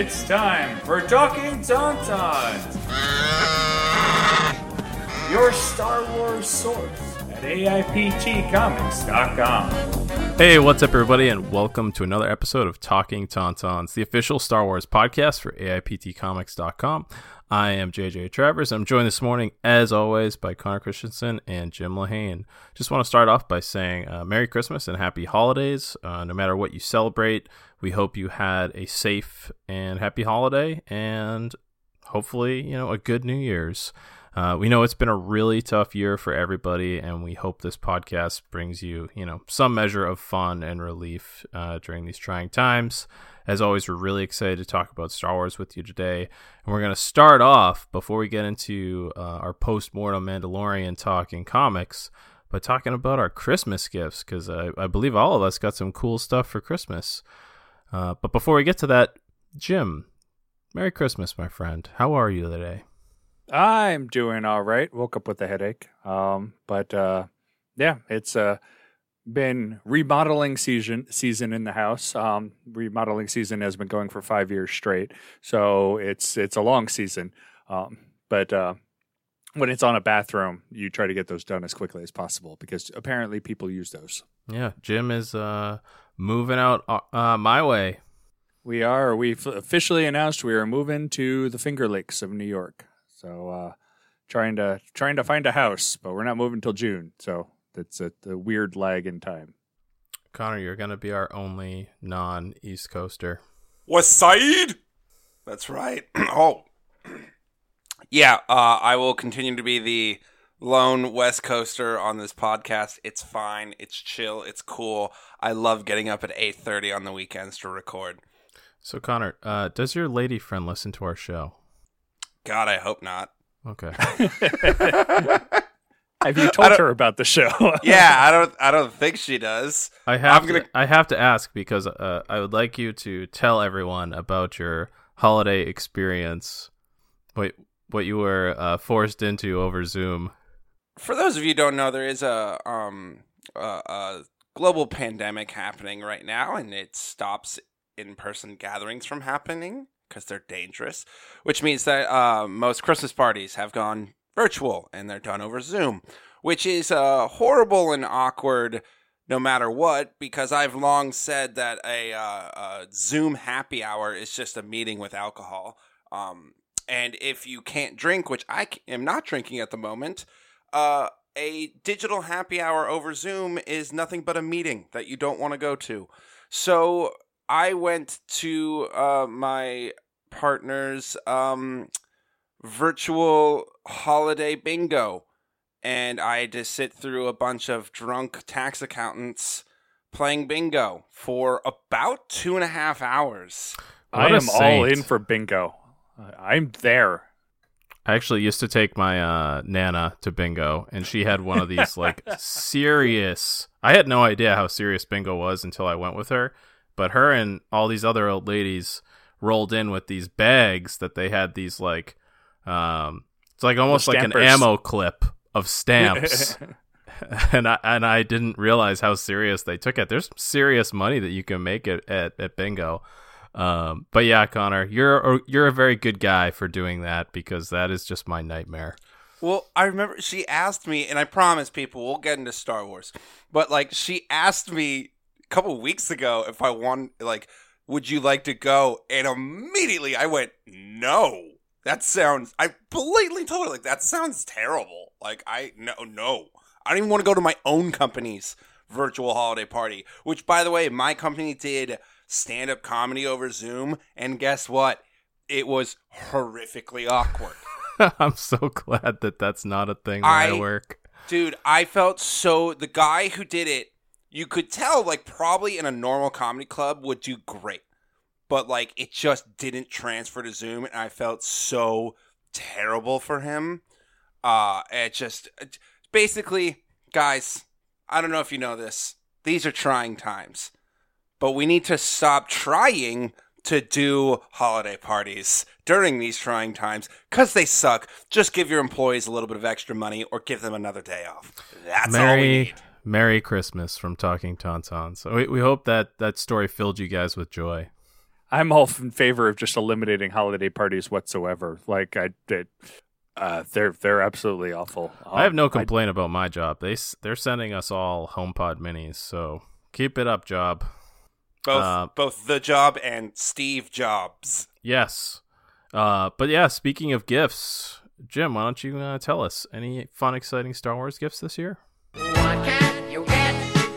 It's time for Talking Tauntauns, your Star Wars source at AIPTcomics.com. Hey, what's up, everybody, and welcome to another episode of Talking Tauntauns, the official Star Wars podcast for AIPTcomics.com. I am JJ Travers. I'm joined this morning, as always, by Connor Christensen and Jim Lahane. Just want to start off by saying uh, Merry Christmas and Happy Holidays. Uh, no matter what you celebrate, we hope you had a safe and happy holiday, and hopefully, you know, a good New Year's. Uh, we know it's been a really tough year for everybody, and we hope this podcast brings you, you know, some measure of fun and relief uh, during these trying times. As always, we're really excited to talk about Star Wars with you today. And we're going to start off before we get into uh, our post mortem Mandalorian talk in comics by talking about our Christmas gifts because I, I, believe all of us got some cool stuff for Christmas. Uh, but before we get to that, Jim, Merry Christmas, my friend. How are you today? I'm doing all right. Woke up with a headache. Um, but uh, yeah, it's uh, been remodeling season season in the house. Um, remodeling season has been going for five years straight, so it's it's a long season. Um, but uh, when it's on a bathroom, you try to get those done as quickly as possible because apparently people use those. Yeah, Jim is uh, moving out uh, uh my way. We are. We've officially announced we are moving to the Finger Lakes of New York. So uh, trying to trying to find a house, but we're not moving till June. So that's a, a weird lag in time. Connor, you're going to be our only non East Coaster. West Side? That's right. oh. Yeah, uh, I will continue to be the lone West Coaster on this podcast. It's fine. It's chill. It's cool. I love getting up at 8.30 on the weekends to record. So, Connor, uh, does your lady friend listen to our show? God, I hope not. Okay. Have you told her about the show? yeah, I don't. I don't think she does. I have. I'm to, I have to ask because uh, I would like you to tell everyone about your holiday experience. What what you were uh, forced into over Zoom. For those of you don't know, there is a um a, global pandemic happening right now, and it stops in person gatherings from happening because they're dangerous. Which means that uh, most Christmas parties have gone virtual and they're done over Zoom, which is uh, horrible and awkward no matter what because I've long said that a, uh, a Zoom happy hour is just a meeting with alcohol. Um, and if you can't drink, which I am not drinking at the moment, uh, a digital happy hour over Zoom is nothing but a meeting that you don't want to go to. So I went to uh, my partner's um, virtual holiday bingo. And I had to sit through a bunch of drunk tax accountants playing bingo for about two and a half hours. What I am all in for bingo. I'm there. I actually used to take my uh, nana to bingo, and she had one of these like serious. I had no idea how serious bingo was until I went with her. But her and all these other old ladies rolled in with these bags that they had these like um, it's like almost like an ammo clip of stamps. and I and I didn't realize how serious they took it. There's serious money that you can make it at, at bingo. Um, but yeah, Connor, you're you're a very good guy for doing that because that is just my nightmare. Well, I remember she asked me, and I promise people we'll get into Star Wars, but like she asked me a couple weeks ago if I want, like, would you like to go? And immediately I went, no. That sounds. I blatantly told her like that sounds terrible. Like I no no. I don't even want to go to my own company's virtual holiday party. Which, by the way, my company did stand up comedy over Zoom, and guess what? It was horrifically awkward. I'm so glad that that's not a thing where I, I work. Dude, I felt so. The guy who did it, you could tell, like, probably in a normal comedy club would do great but like it just didn't transfer to Zoom, and I felt so terrible for him. Uh, it just basically, guys, I don't know if you know this. These are trying times, but we need to stop trying to do holiday parties during these trying times because they suck. Just give your employees a little bit of extra money or give them another day off. That's Merry, all we need. Merry Christmas from Talking Tauntauns. So we, we hope that that story filled you guys with joy. I'm all in favor of just eliminating holiday parties whatsoever. Like I did. Uh, they're they're absolutely awful. I have Um, no complaint about my job. They they're sending us all HomePod minis, so keep it up, job. Both Uh, both the job and Steve Jobs. Yes. Uh, but yeah, speaking of gifts, Jim, why don't you uh, tell us any fun, exciting Star Wars gifts this year? What can you get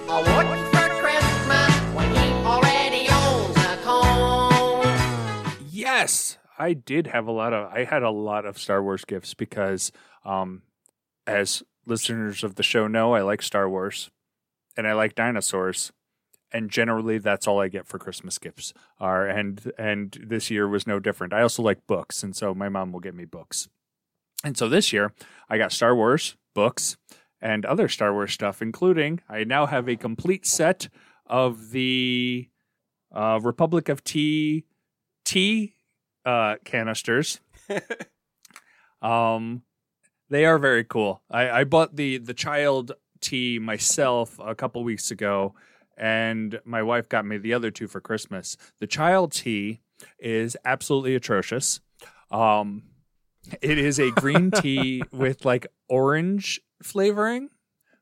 a Woody for Christmas when he already owns a cone? Yes, I did have a lot of. I had a lot of Star Wars gifts because, um, as listeners of the show know, I like Star Wars, and I like dinosaurs, and generally that's all I get for Christmas gifts. Are and and this year was no different. I also like books, and so my mom will get me books, and so this year I got Star Wars books and other Star Wars stuff, including I now have a complete set of the uh, Republic of Tea tea uh, canisters. um, they are very cool. I, I bought the the child tea myself a couple weeks ago, and my wife got me the other two for Christmas. The child tea is absolutely atrocious. Um, it is a green tea with like orange flavoring,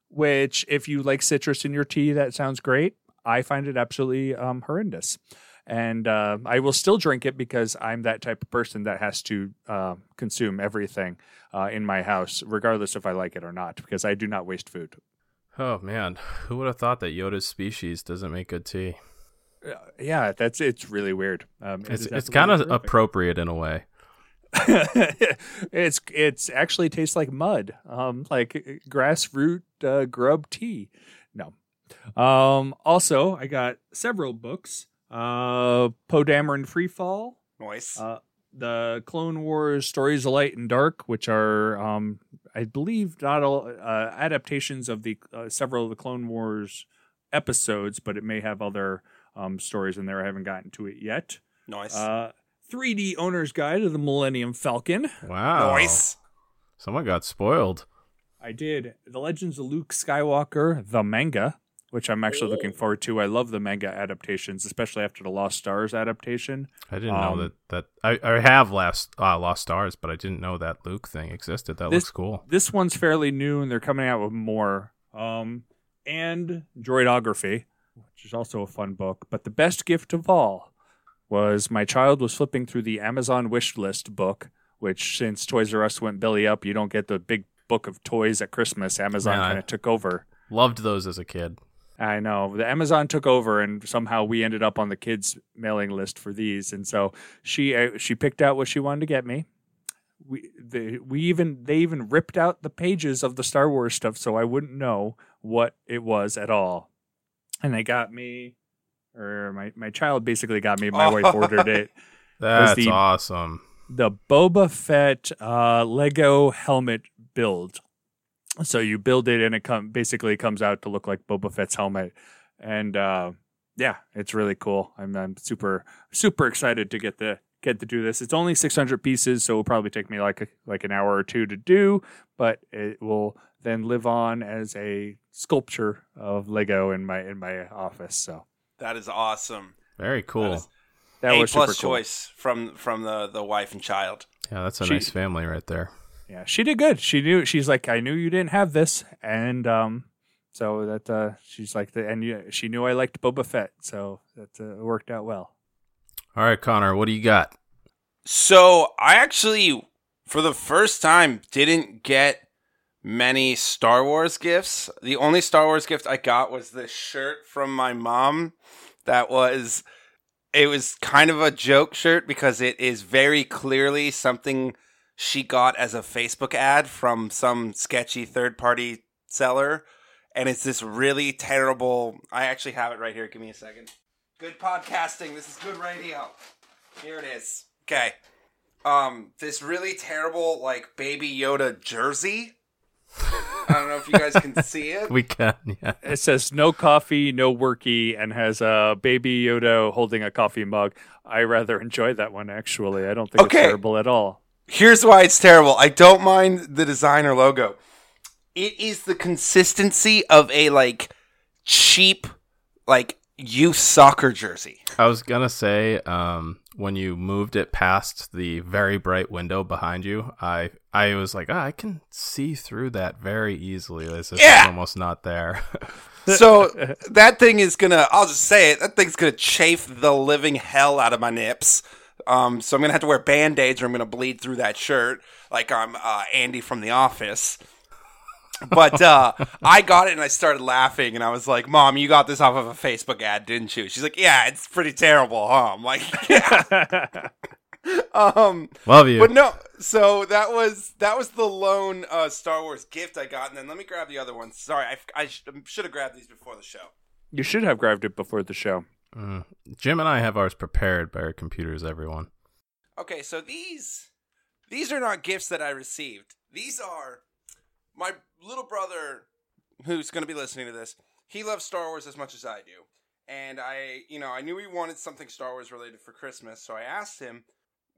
which if you like citrus in your tea, that sounds great. I find it absolutely um, horrendous and uh, I will still drink it because I'm that type of person that has to uh, consume everything uh, in my house, regardless if I like it or not, because I do not waste food. Oh man, who would have thought that Yoda's species doesn't make good tea? Uh, yeah, that's it's really weird. Um, It's is it's kind of appropriate in a way. it's it's actually tastes like mud, um, like grass root uh, grub tea. No. Um, also, I got several books. Uh, Poe Dameron Freefall, Noise. uh, the Clone Wars Stories of Light and Dark, which are, um, I believe, not all uh, adaptations of the uh, several of the Clone Wars episodes, but it may have other um, stories in there. I haven't gotten to it yet. Nice. Uh, 3D Owner's Guide of the Millennium Falcon. Wow, Noise. someone got spoiled. I did The Legends of Luke Skywalker, the manga, which I'm actually looking forward to. I love the manga adaptations, especially after the Lost Stars adaptation. I didn't know Um, that that I, I have last uh, Lost Stars, but I didn't know that Luke thing existed. That This- looks cool. This one's fairly new, and they're coming out with more. Um, and Droidography, which is also a fun book. But the best gift of all was my child was flipping through the Amazon wish list book, which since Toys R Us went belly up, you don't get the big book of toys at Christmas. Amazon Man, kind of took over. Loved those as a kid. I know the Amazon took over, and somehow we ended up on the kids' mailing list for these. And so she uh, she picked out what she wanted to get me. We the, we even they even ripped out the pages of the Star Wars stuff, so I wouldn't know what it was at all. And they got me, or my my child basically got me. My wife ordered it. That's the- awesome. the Boba Fett uh, Lego helmet build. So you build it and it come basically comes out to look like Boba Fett's helmet, and uh, yeah, it's really cool. I'm, I'm super super excited to get the get to do this. It's only 600 pieces, so it'll probably take me like a, like an hour or two to do, but it will then live on as a sculpture of Lego in my in my office. So That is awesome. Very cool. That is that a was super plus cool. choice from from the the wife and child. yeah, that's a She- nice family right there. Yeah, she did good. She knew she's like, I knew you didn't have this, and um, so that uh, she's like the and you, she knew I liked Boba Fett, so that uh, worked out well. All right, Connor, what do you got? So I actually, for the first time, didn't get many Star Wars gifts. The only Star Wars gift I got was this shirt from my mom. That was, it was kind of a joke shirt because it is very clearly something she got as a Facebook ad from some sketchy third party seller. And it's this really terrible. I actually have it right here. Give me a second. Good podcasting. This is good radio. Here it is. Okay. Um, this really terrible like baby Yoda jersey. I don't know if you guys can see it. We can, yeah. It says no coffee, no worky, and has a baby Yoda holding a coffee mug. I rather enjoy that one actually. I don't think Okay. it's terrible at all. Here's why it's terrible. I don't mind the designer logo. It is the consistency of a like cheap like youth soccer jersey. I was gonna say, um, when you moved it past the very bright window behind you, I I was like, ah, I can see through that very easily, as if Yeah. it's almost not there. So that thing is gonna. I'll just say it. That thing's gonna chafe the living hell out of my nips. Um, so I'm gonna have to wear band aids, or I'm gonna bleed through that shirt like I'm uh, Andy from The Office. But uh, I got it and I started laughing, and I was like, "Mom, you got this off of a Facebook ad, didn't you?" She's like, "Yeah, it's pretty terrible, huh?" I'm like, "Yeah." um, Love you. but no, so that was that was the lone uh, Star Wars gift I got, and then let me grab the other ones. Sorry, I, I sh- should have grabbed these before the show. You should have grabbed it before the show. Mm. Jim and I have ours prepared by our computers. Everyone. Okay, so these these are not gifts that I received. These are my little brother who's going to be listening to this. He loves Star Wars as much as I do. And I, you know, I knew he wanted something Star Wars related for Christmas, so I asked him,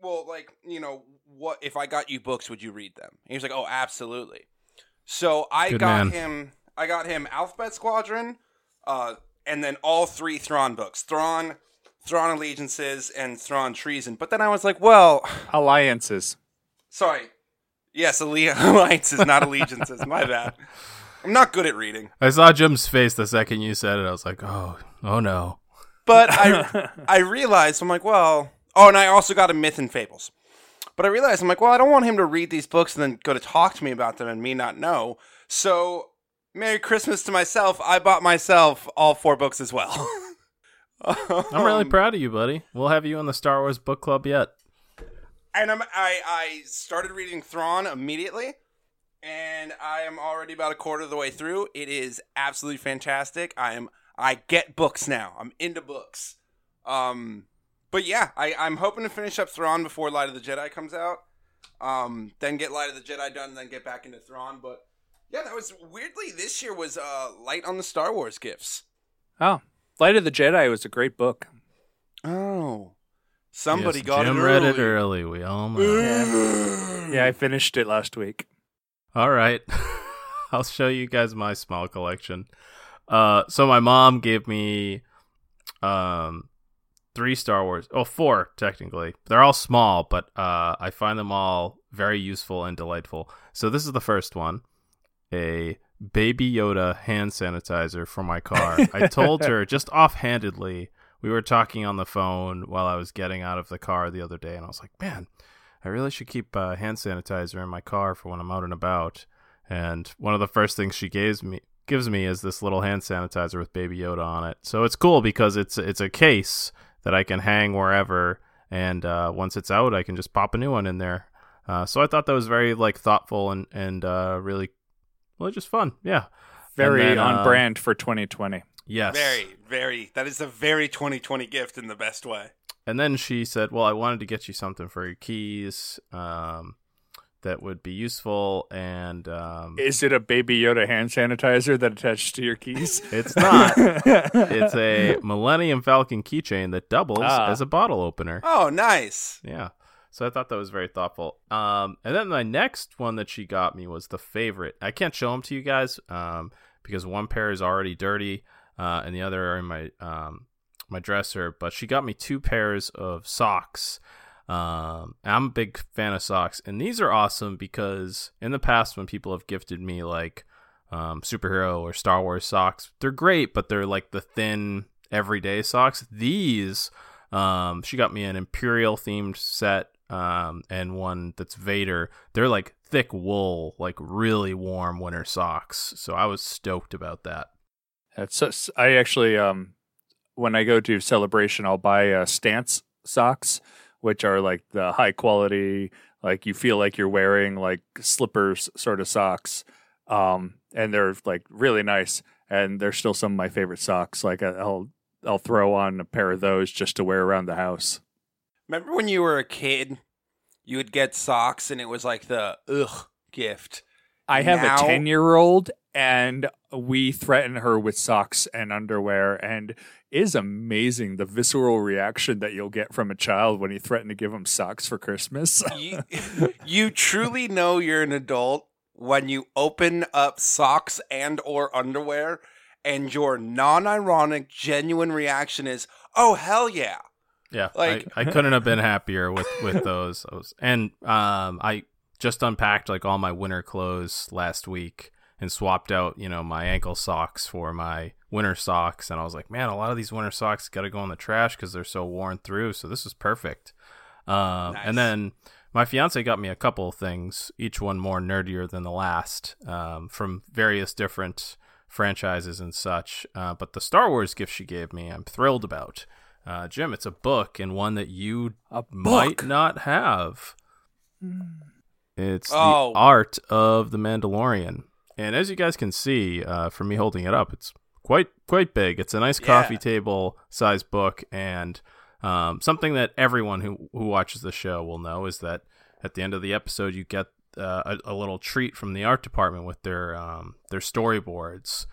"Well, like, you know, what if I got you books, would you read them?" And he was like, "Oh, absolutely." So I Good got man. him I got him Alphabet Squadron, uh, and then all three Thrawn books. Thrawn Thrawn Allegiances and Thrawn Treason. But then I was like, well, Alliances. sorry. Yes, alle- alliances, not allegiances. My bad. I'm not good at reading. I saw Jim's face the second you said it. I was like, oh, oh no. But I I realized I'm like, well, oh, and I also got a Myth and Fables. But I realized I'm like, well, I don't want him to read these books and then go to talk to me about them and me not know. So, Merry Christmas to myself. I bought myself all four books as well. I'm really Um, proud of you, buddy. We'll have you in the Star Wars book club yet. and I'm, I I started reading Thrawn immediately, and I am already about a quarter of the way through. It is absolutely fantastic. I am I get books now. I'm into books. Um, but yeah, I I'm hoping to finish up Thrawn before Light of the Jedi comes out. Um, then get Light of the Jedi done, and then get back into Thrawn. But yeah, that was weirdly this year was uh light on the Star Wars gifts. Oh, Light of the Jedi was a great book. Oh, somebody Yes, got Jim it read early. it early. We all know. Yeah, I finished it last week. All right. I'll show you guys my small collection. Uh so my mom gave me um three Star Wars. Oh, four technically. They're all small, but uh I find them all very useful and delightful. So this is the first one. A baby Yoda hand sanitizer for my car. I told her just offhandedly we were talking on the phone while I was getting out of the car the other day and I was like, "Man, I really should keep uh, hand sanitizer in my car for when I'm out and about." And one of the first things she gives me gives me is this little hand sanitizer with Baby Yoda on it. So it's cool because it's it's a case that I can hang wherever, and uh, once it's out, I can just pop a new one in there. Uh, so I thought that was very like thoughtful and and uh, really well, it's just fun. Yeah, Very then, on uh, brand for 2020. Yes, Very, very. That is a very 2020 gift in the best way. And then she said, "Well, I wanted to get you something for your keys um, that would be useful, and um, Is it a Baby Yoda hand sanitizer that attaches to your keys? it's not. it's a Millennium Falcon keychain that doubles Ah. as a bottle opener. Oh, nice. Yeah. So I thought that was very thoughtful. Um, and then my next one that she got me was the favorite. I can't show them to you guys um, because one pair is already dirty uh, and the other are in my um, my dresser. But she got me two pairs of socks. Um, I'm a big fan of socks, and these are awesome because in the past when people have gifted me like um, superhero or Star Wars socks, they're great, but they're like the thin everyday socks. These um, she got me an Imperial themed set um, and one that's Vader. They're like thick wool, like really warm winter socks. So I was stoked about that. That's I actually um when I go to celebration I'll buy uh, stance socks which are like the high quality like you feel like you're wearing like slippers sort of socks um and they're like really nice and they're still some of my favorite socks like I'll I'll throw on a pair of those just to wear around the house. Remember when you were a kid, you would get socks and it was like the ugh gift. I have Now- a 10 year old and we threaten her with socks and underwear and it is amazing the visceral reaction that you'll get from a child when you threaten to give them socks for Christmas. You, you truly know you're an adult when you open up socks and or underwear and your non-ironic, genuine reaction is, "Oh hell yeah!" Yeah, Like- I, I couldn't have been happier with with those. I was- and um, I just unpacked like all my winter clothes last week and swapped out, you know, my ankle socks for my winter socks. And I was like, man, a lot of these winter socks got to go in the trash because they're so worn through. So this is perfect. Um, Nice. And then my fiance got me a couple of things, each one more nerdier than the last, um, from various different franchises and such. Uh, but the Star Wars gift she gave me, I'm thrilled about. Uh, Jim, it's a book and one that you might not have. It's Oh. the art of the Mandalorian, and as you guys can see uh, from me holding it up, it's quite quite big. It's a nice coffee table size book, and um, something that everyone who who watches the show will know is that at the end of the episode, you get uh, a, a little treat from the art department with their um, their storyboards,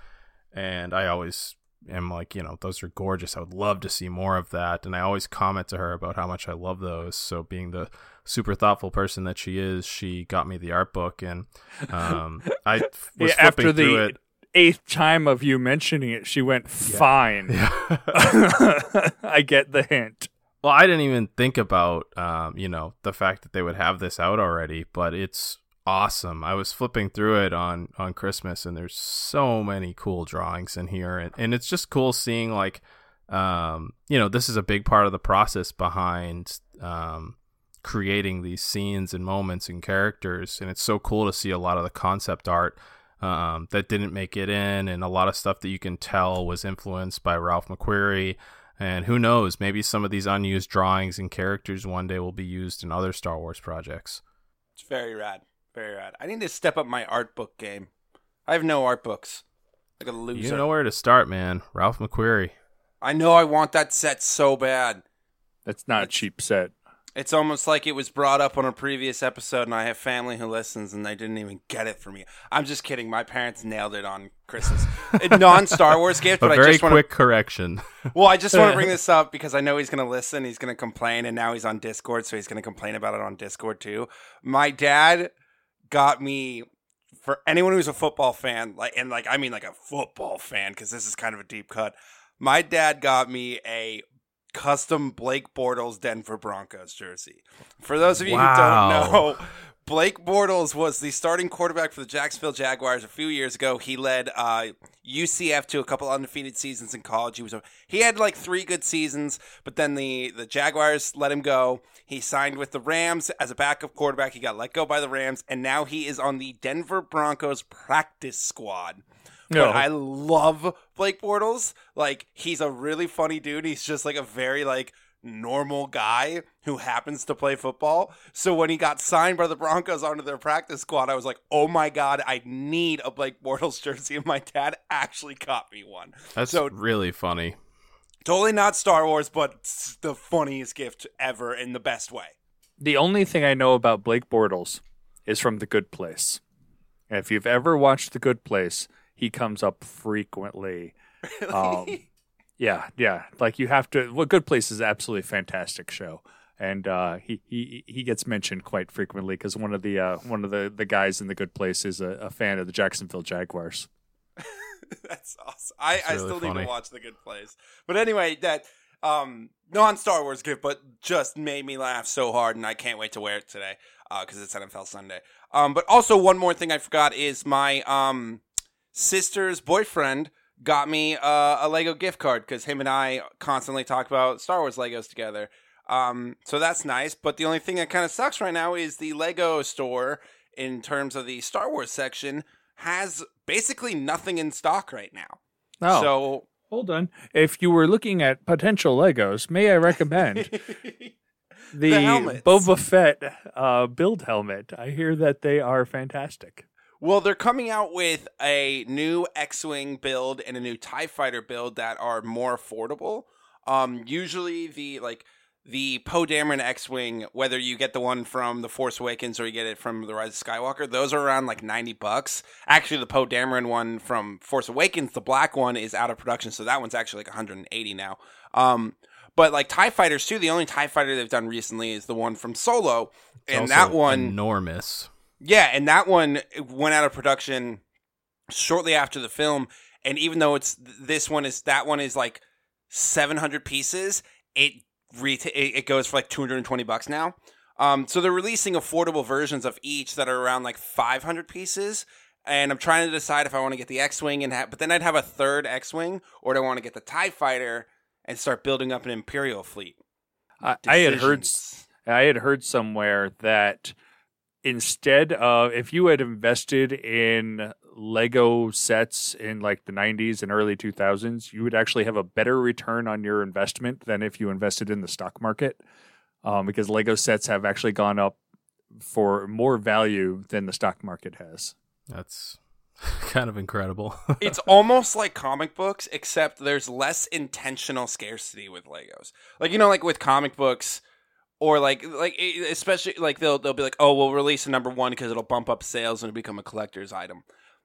and I always am like, you know, those are gorgeous. I would love to see more of that. And I always comment to her about how much I love those. So being the super thoughtful person that she is, she got me the art book and um I was Yeah, after the it. eighth time of you mentioning it, she went fine. I get the hint. Well, I didn't even think about um, you know, the fact that they would have this out already, but it's awesome. I was flipping through it on on Christmas and there's so many cool drawings in here and, and it's just cool seeing like um, you know, this is a big part of the process behind um creating these scenes and moments and characters and it's so cool to see a lot of the concept art um, that didn't make it in and a lot of stuff that you can tell was influenced by Ralph McQuarrie and who knows maybe some of these unused drawings and characters one day will be used in other Star Wars projects It's very rad, very rad. I need to step up my art book game. I have no art books. Like a loser. you know where to start man Ralph McQuarrie I know I want that set so bad. That's not a cheap set. It's almost like it was brought up on a previous episode, and I have family who listens, and they didn't even get it from me. I'm just kidding. My parents nailed it on Christmas. A non-Star Wars gift, a but I very just want quick correction. Well, I just want to bring this up because I know he's going to listen. He's going to complain, and now he's on Discord, so he's going to complain about it on Discord too. My dad got me for anyone who's a football fan, like, and like I mean like a football fan, because this is kind of a deep cut. My dad got me a custom Blake Bortles Denver Broncos jersey. For those of you Wow. who don't know, Blake Bortles was the starting quarterback for the Jacksonville Jaguars a few years ago. He led uh, UCF to a couple undefeated seasons in college. He was a, he had like three good seasons, but then the the Jaguars let him go. He signed with the Rams as a backup quarterback. He got let go by the Rams, and now he is on the Denver Broncos practice squad. No. But I love Blake Bortles. Like he's a really funny dude. He's just like a very like normal guy who happens to play football. So when he got signed by the Broncos onto their practice squad, I was like, "Oh my god, I need a Blake Bortles jersey." And my dad actually got me one. that's So- really funny Totally not Star Wars, but the funniest gift ever in the best way. The only thing I know about Blake Bortles is from The Good Place. And if you've ever watched The Good Place, he comes up frequently. Um, yeah, yeah. Like you have to. Well, Good Place is absolutely fantastic show, and uh, he he he gets mentioned quite frequently because one of the uh, one of the the guys in The Good Place is a, a fan of the Jacksonville Jaguars. That's awesome. I, That's I really still need to watch The Good Place. But anyway, that um non Star Wars gift, but just made me laugh so hard, and I can't wait to wear it today because it's NFL Sunday. Um, but also one more thing I forgot is my um sister's boyfriend got me uh, a Lego gift card because him and I constantly talk about Star Wars Legos together. Um, so that's nice. But the only thing that kind of sucks right now is the Lego store in terms of the Star Wars section has basically nothing in stock right now. Oh, So hold on. If you were looking at potential Legos, may I recommend the, helmets. Boba Fett uh, build helmet? I hear that they are fantastic. Well, they're coming out with a new X-wing build and a new Tie Fighter build that are more affordable. Um, usually the like the Poe Dameron X-wing, whether you get the one from the Force Awakens or you get it from the Rise of Skywalker, those are around like ninety bucks. Actually, the Poe Dameron one from Force Awakens, the black one, is out of production, so that one's actually like one hundred and eighty now. Um, but like Tie Fighters too, the only Tie Fighter they've done recently is the one from Solo, It's and that one enormous yeah, and that one went out of production shortly after the film, and even though it's this one is that one is like 700 pieces, it reta- it goes for like 220 bucks now. Um, so they're releasing affordable versions of each that are around like 500 pieces. And I'm trying to decide if I want to get the X-wing and have, but then I'd have a third X-wing, or do I want to get the Tie Fighter and start building up an Imperial fleet? I, I had heard I had heard somewhere that instead of if you had invested in Lego sets in like the 90s and early 2000s, you would actually have a better return on your investment than if you invested in the stock market. Um, because Lego sets have actually gone up for more value than the stock market has. That's kind of incredible. it's almost like comic books, except there's less intentional scarcity with Legos. Like you know, like with comic books, or like like especially like they'll they'll be like, oh, we'll release a number one because it'll bump up sales and it'll become a collector's item.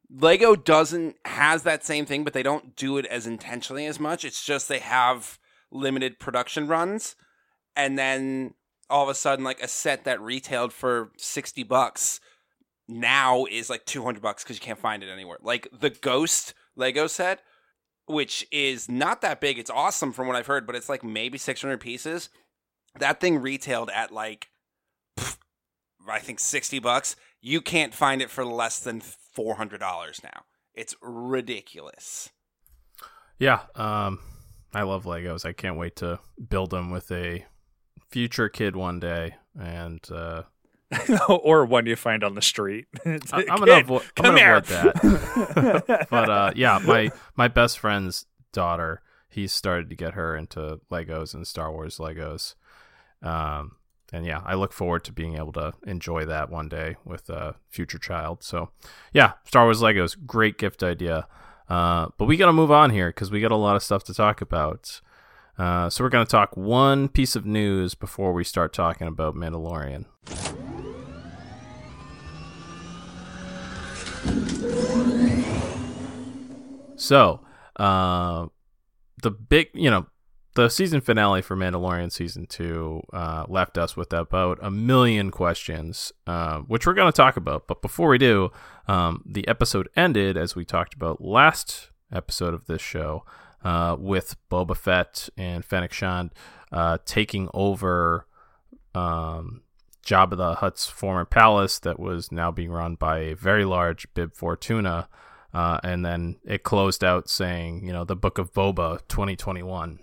Lego doesn't has that same thing, but they don't do it as intentionally as much. It's just they have limited production runs, and then all of a sudden, like a set that retailed for sixty bucks now is like 200 bucks because you can't find it anywhere. Like the Ghost Lego set, which is not that big. It's awesome from what I've heard, but it's like maybe 600 pieces. That thing retailed at like, pff, I think 60 bucks. You can't find it for less than $400 now. It's ridiculous. yeah, um, I love Legos. I can't wait to build them with a future kid one day. And uh, or one you find on the street. I- I'm gonna, Kid, avo- I'm gonna avoid that. but uh, yeah, my my best friend's daughter, he started to get her into Legos and Star Wars Legos. Um, and yeah, I look forward to being able to enjoy that one day with a future child. So yeah, Star Wars Legos, great gift idea. Uh, but we got to move on here because we got a lot of stuff to talk about. Uh, so we're going to talk one piece of news before we start talking about Mandalorian. So, uh, the big, you know, the season finale for Mandalorian season two uh, left us with about a million questions, uh, which we're going to talk about. But before we do, um, the episode ended as we talked about last episode of this show uh, with Boba Fett and Fennec Shand uh, taking over um, Jabba the Hutt's former palace that was now being run by a very large Bib Fortuna. Uh, and then it closed out saying, you know, the Book of Boba 2021.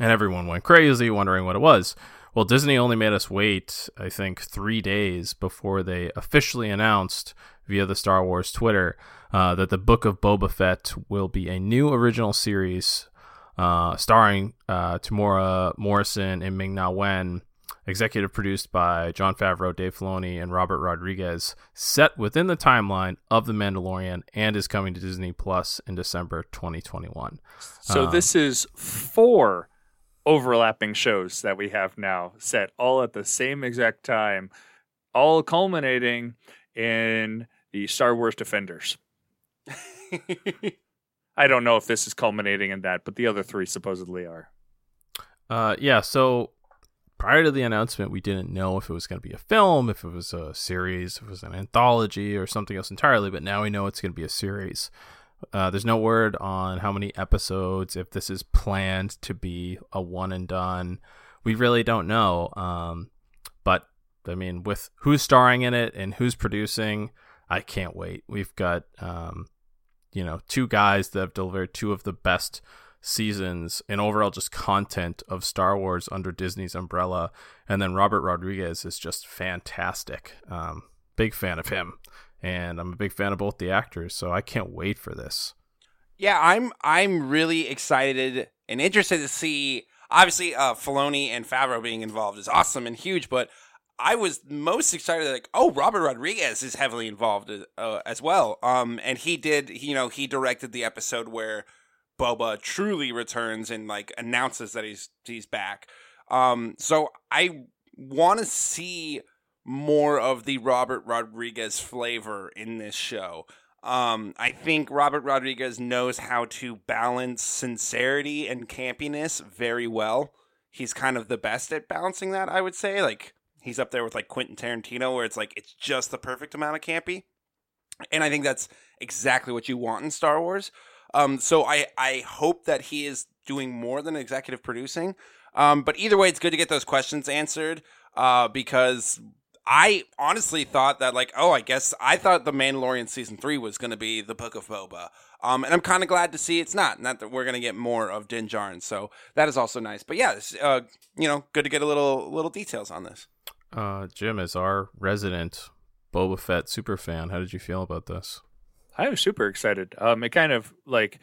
And everyone went crazy wondering what it was. Well, Disney only made us wait, I think, three days before they officially announced via the Star Wars Twitter uh, that the Book of Boba Fett will be a new original series uh, starring uh, Temuera Morrison and Ming Na Wen, executive produced by Jon Favreau, Dave Filoni, and Robert Rodriguez, set within the timeline of The Mandalorian and is coming to Disney Plus in December 2021. So Um, this is four overlapping shows that we have now set all at the same exact time, all culminating in the Star Wars Defenders. I don't know if this is culminating in that, but the other three supposedly are. Uh, yeah, so prior to the announcement, we didn't know if it was going to be a film, if it was a series, if it was an anthology, or something else entirely, but now we know it's going to be a series. Uh, there's no word on how many episodes, if this is planned to be a one and done. We really don't know. Um, but, I mean, with who's starring in it and who's producing, I can't wait. We've got, um, you know, two guys that have delivered two of the best seasons and overall just content of Star Wars under Disney's umbrella. And then Robert Rodriguez is just fantastic. Um, big fan of him. And I'm a big fan of both the actors, so I can't wait for this. Yeah, I'm I'm really excited and interested to see. Obviously, uh, Filoni and Favreau being involved is awesome and huge, but I was most excited like, oh, Robert Rodriguez is heavily involved uh, as well. Um, and he did, you know, he directed the episode where Boba truly returns and like announces that he's he's back. Um, so I want to see more of the Robert Rodriguez flavor in this show. Um, I think Robert Rodriguez knows how to balance sincerity and campiness very well. He's kind of the best at balancing that, I would say. Like he's up there with like Quentin Tarantino, where it's like it's just the perfect amount of campy. And I think that's exactly what you want in Star Wars. Um, so I I hope that he is doing more than executive producing. Um, but either way, it's good to get those questions answered. Uh, because I honestly thought that like, oh, I guess I thought the Mandalorian season three was going to be the Book of Boba. Um, and I'm kind of glad to see it's not. Not that we're going to get more of Din Djarin, so that is also nice. But yeah, this, uh, you know, good to get a little little details on this. Uh, Jim, as our resident Boba Fett super fan, how did you feel about this? I was super excited. Um, it kind of like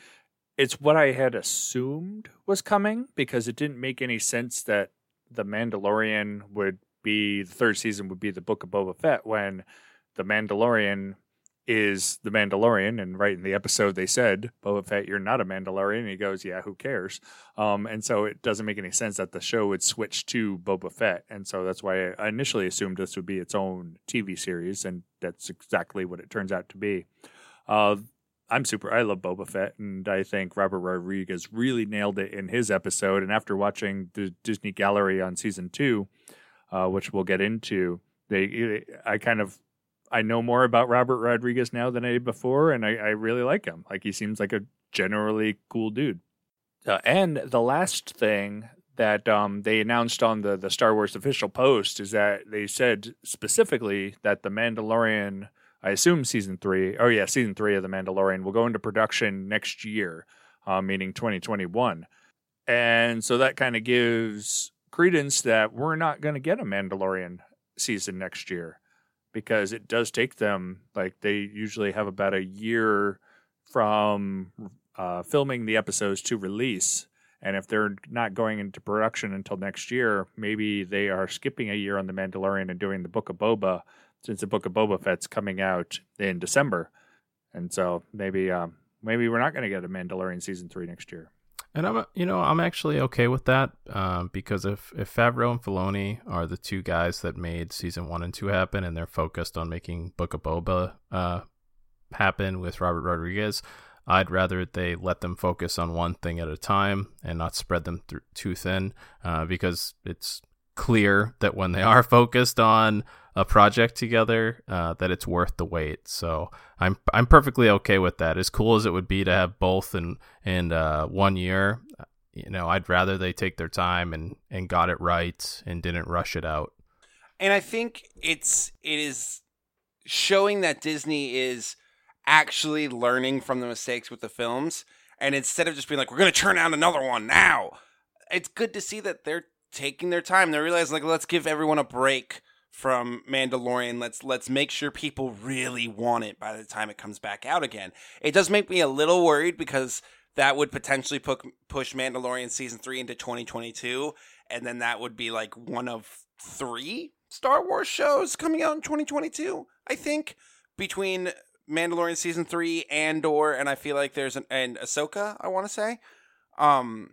it's what I had assumed was coming because it didn't make any sense that the Mandalorian would be the third season would be the Book of Boba Fett when the Mandalorian is the Mandalorian, and right in the episode they said, "Boba Fett, you're not a Mandalorian." And he goes, "Yeah, who cares?" Um, and so it doesn't make any sense that the show would switch to Boba Fett, and so that's why I initially assumed this would be its own TV series, and that's exactly what it turns out to be. Uh, I'm super. I love Boba Fett, and I think Robert Rodriguez really nailed it in his episode. And after watching the Disney Gallery on season two, uh, which we'll get into, they I kind of I know more about Robert Rodriguez now than I did before, and I, I really like him. Like he seems like a generally cool dude. Uh, and the last thing that um, they announced on the the Star Wars official post is that they said specifically that the Mandalorian, I assume season three, oh yeah, season three of the Mandalorian will go into production next year, uh, meaning 2021, and so that kind of gives credence that we're not going to get a Mandalorian season next year because it does take them like they usually have about a year from uh, filming the episodes to release. And if they're not going into production until next year, maybe they are skipping a year on The Mandalorian and doing the Book of Boba, since the Book of Boba Fett's coming out in December. And so maybe um, maybe we're not going to get a Mandalorian season three next year. And I'm, you know, I'm actually okay with that um, because if if Favreau and Filoni are the two guys that made season one and two happen, and they're focused on making Book of Boba uh, happen with Robert Rodriguez, I'd rather they let them focus on one thing at a time and not spread them th- too thin, uh, because it's clear that when they are focused on a project together, uh, that it's worth the wait. So I'm I'm perfectly okay with that. As cool as it would be to have both in in uh, one year, you know, I'd rather they take their time and and got it right and didn't rush it out. And I think it's it is showing that Disney is actually learning from the mistakes with the films, and instead of just being like, "We're going to turn out another one now," it's good to see that they're taking their time. They're realizing like, let's give everyone a break from Mandalorian. Let's let's make sure people really want it by the time it comes back out again. It does make me a little worried because that would potentially put, push Mandalorian season 3 into 2022 and then that would be like one of 3 Star Wars shows coming out in 2022, I think, between Mandalorian season 3 Andor and I feel like there's an and Ahsoka, I want to say. Um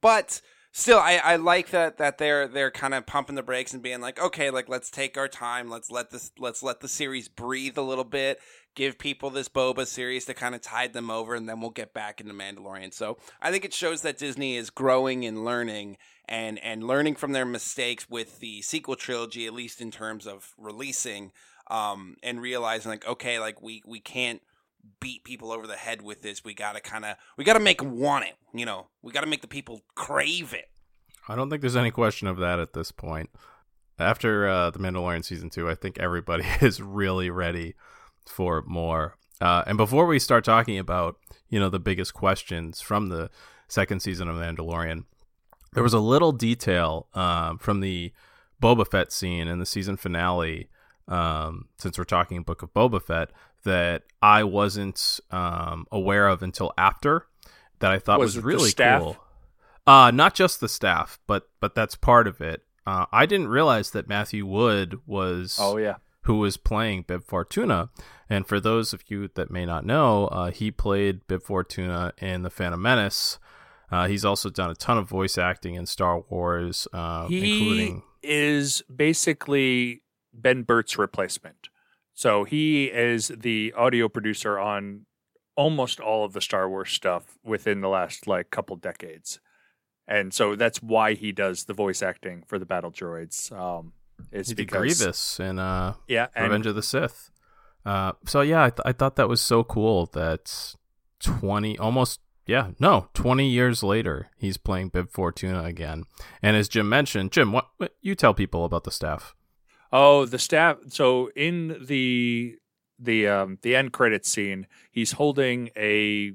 but still I, I like that that they're they're kind of pumping the brakes and being like okay like let's take our time. Let's let this let's let the series breathe a little bit. Give people this boba series to kind of tide them over and then we'll get back into mandalorian. So i think it shows that disney is growing and learning and and learning from their mistakes with the sequel trilogy at least in terms of releasing um and realizing like okay like we we can't beat people over the head with this. We gotta kind of we gotta make them want it. You know, we gotta make the people crave it. I don't think there's any question of that at this point. After uh, the Mandalorian season two, I think everybody is really ready for more. Uh, and before we start talking about you know the biggest questions from the second season of Mandalorian, there was a little detail um, from the Boba Fett scene in the season finale. Um, since we're talking Book of Boba Fett, that I wasn't um, aware of until after that I thought was, Was really cool. Uh, not just the staff, but but that's part of it. Uh, I didn't realize that Matthew Wood was Oh yeah, who was playing Bib Fortuna. And for those of you that may not know, uh, he played Bib Fortuna in The Phantom Menace. Uh, he's also done a ton of voice acting in Star Wars, uh, he including is basically Ben Burtt's replacement. So he is the audio producer on almost all of the Star Wars stuff within the last like couple decades. And so that's why he does the voice acting for the battle droids. Um, it's he because Grievous in uh, yeah, and Revenge of the Sith. Uh, so yeah, I, th- I thought that was so cool that 20 almost yeah, no, 20 years later, he's playing Bib Fortuna again. And as Jim mentioned, Jim, what, what you tell people about the staff? Oh, the staff. So in the the um the end credit scene, he's holding a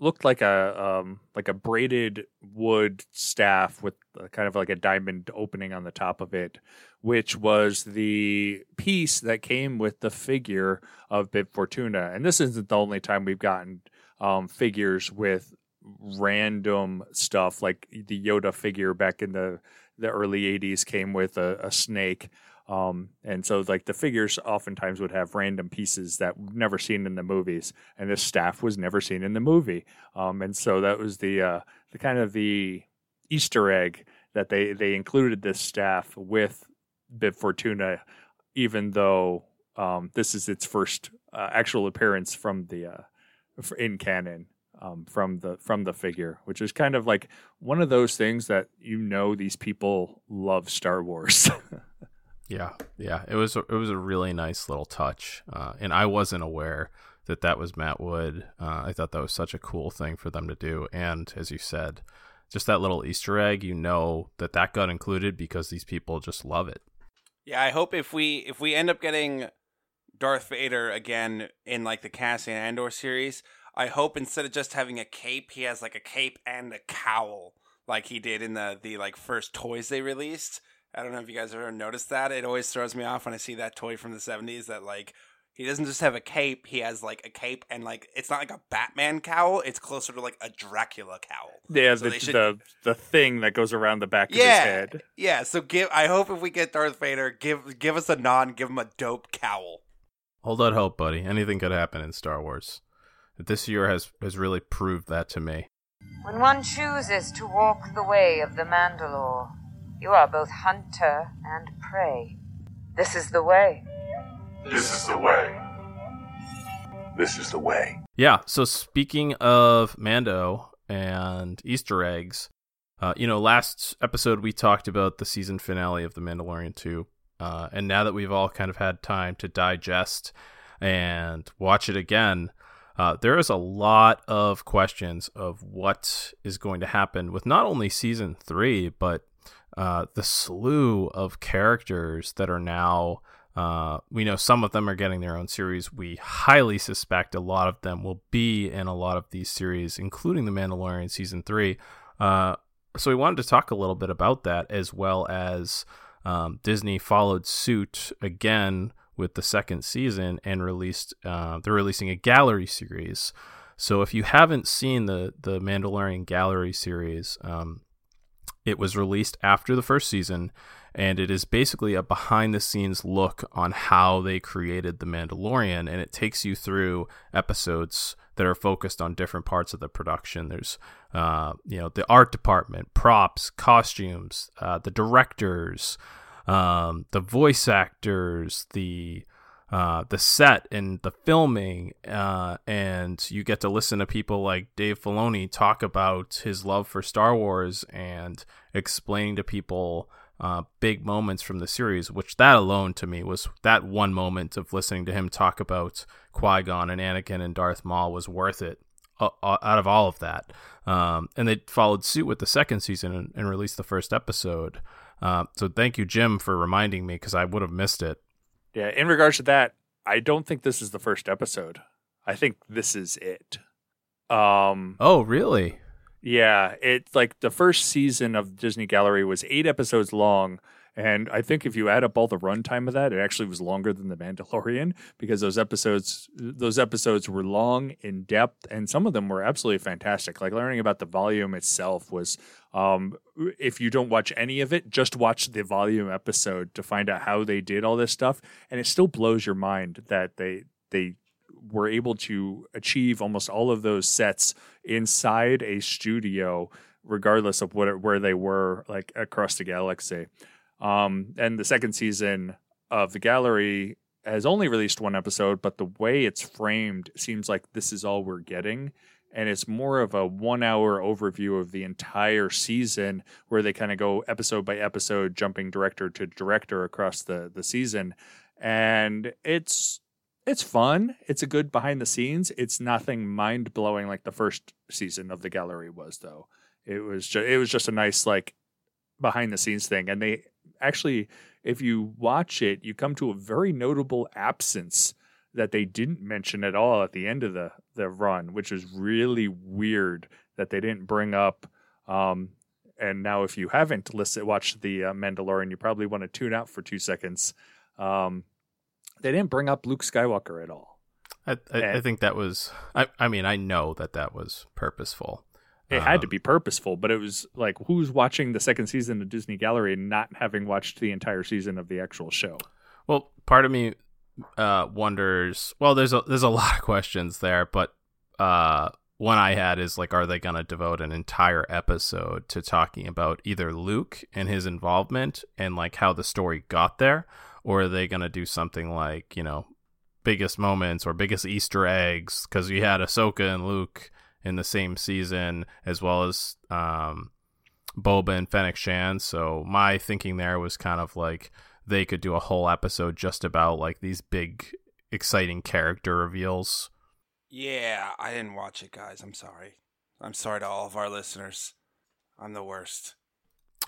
looked like a um like a braided wood staff with a, kind of like a diamond opening on the top of it, which was the piece that came with the figure of Bib Fortuna. And this isn't the only time we've gotten um figures with random stuff like the Yoda figure back in the the early 80s came with a, a snake um, and so like the figures oftentimes would have random pieces that we've never seen in the movies, and this staff was never seen in the movie. Um, and so that was the uh, the kind of the Easter egg that they they included this staff with Bib Fortuna, even though um, this is its first uh, actual appearance from the uh, in canon. Um, from the from the figure, which is kind of like one of those things that you know these people love Star Wars. Yeah, yeah, it was a, it was a really nice little touch, uh, and I wasn't aware that that was Matt Wood. Uh, I thought that was such a cool thing for them to do, and as you said, just that little Easter egg, you know that that got included because these people just love it. Yeah, I hope if we if we end up getting Darth Vader again in like the Cassian Andor series, I hope instead of just having a cape, he has like a cape and a cowl, like he did in the the like first toys they released. I don't know if you guys ever noticed that. It always throws me off when I see that toy from the '70s. That like he doesn't just have a cape; he has like a cape and like it's not like a Batman cowl. It's closer to like a Dracula cowl. Yeah, So the, should- the the thing that goes around the back of Yeah, his head. yeah. So give. I hope if we get Darth Vader, give give us a nod, give him a dope cowl. Hold out hope, buddy. Anything could happen in Star Wars. This year has has really proved that to me. When one chooses to walk the way of the Mandalore, you are both hunter and prey. This is the way. This is the way. This is the way. Yeah. So speaking of Mando and Easter eggs, uh, you know, last episode we talked about the season finale of The Mandalorian 2. Uh, and now that we've all kind of had time to digest and watch it again, uh, there is a lot of questions of what is going to happen with not only season three, but uh, the slew of characters that are now. Uh, we know some of them are getting their own series. We highly suspect a lot of them will be in a lot of these series, including The Mandalorian season three. Uh, so we wanted to talk a little bit about that, as well as um, Disney followed suit again with the second season and released. Uh, they're releasing a gallery series. So if you haven't seen the the Mandalorian gallery series, um, it was released after the first season, and it is basically a behind the scenes look on how they created the Mandalorian, and it takes you through episodes that are focused on different parts of the production. There's, uh, you know, the art department, props, costumes, uh, the directors, um, the voice actors, the uh, the set and the filming, uh, and you get to listen to people like Dave Filoni talk about his love for Star Wars and explaining to people uh, big moments from the series. Which that alone to me was that one moment of listening to him talk about Qui Gon and Anakin and Darth Maul was worth it. uh, uh, Out of all of that, um, and they followed suit with the second season and, and released the first episode. Uh, so thank you, Jim, for reminding me because I would have missed it. Yeah, in regards to that, I don't think this is the first episode. I think this is it. Um Oh, really? yeah, it's like the first season of Disney Gallery was 8 episodes long and I think if you add up all the runtime of that, it actually was longer than The Mandalorian because those episodes those episodes were long, in depth, and some of them were absolutely fantastic. Like learning about the volume itself was um, if you don't watch any of it, just watch the volume episode to find out how they did all this stuff, and it still blows your mind that they they were able to achieve almost all of those sets inside a studio, regardless of what where they were like across the galaxy. Um, and the second season of the gallery has only released one episode, but the way it's framed seems like this is all we're getting. And it's more of a one hour overview of the entire season where they kind of go episode by episode, jumping director to director across the, the season. And it's it's fun. It's a good behind the scenes. It's nothing mind blowing like the first season of the gallery was, though. It was just it was just a nice like behind the scenes thing, and they actually, if you watch it, you come to a very notable absence that they didn't mention at all at the end of the the run, which is really weird that they didn't bring up. Um, and now, if you haven't listened, watched the uh, Mandalorian, you probably want to tune out for two seconds. Um, they didn't bring up Luke Skywalker at all. I, I, I think that was. I, I mean, I know that that was purposeful. It had to Um, be purposeful, but it was like who's watching the second season of Disney Gallery and not having watched the entire season of the actual show? Well, part of me uh, wonders. Well, there's a there's a lot of questions there, but uh, one I had is like, are they going to devote an entire episode to talking about either Luke and his involvement and like how the story got there, or are they going to do something like you know biggest moments or biggest Easter eggs? Because you had Ahsoka and Luke in the same season, as well as um, Boba and Fennec Shand. So my thinking there was kind of like they could do a whole episode just about like these big, exciting character reveals. Yeah, I didn't watch it, guys. I'm sorry. I'm sorry to all of our listeners. I'm the worst.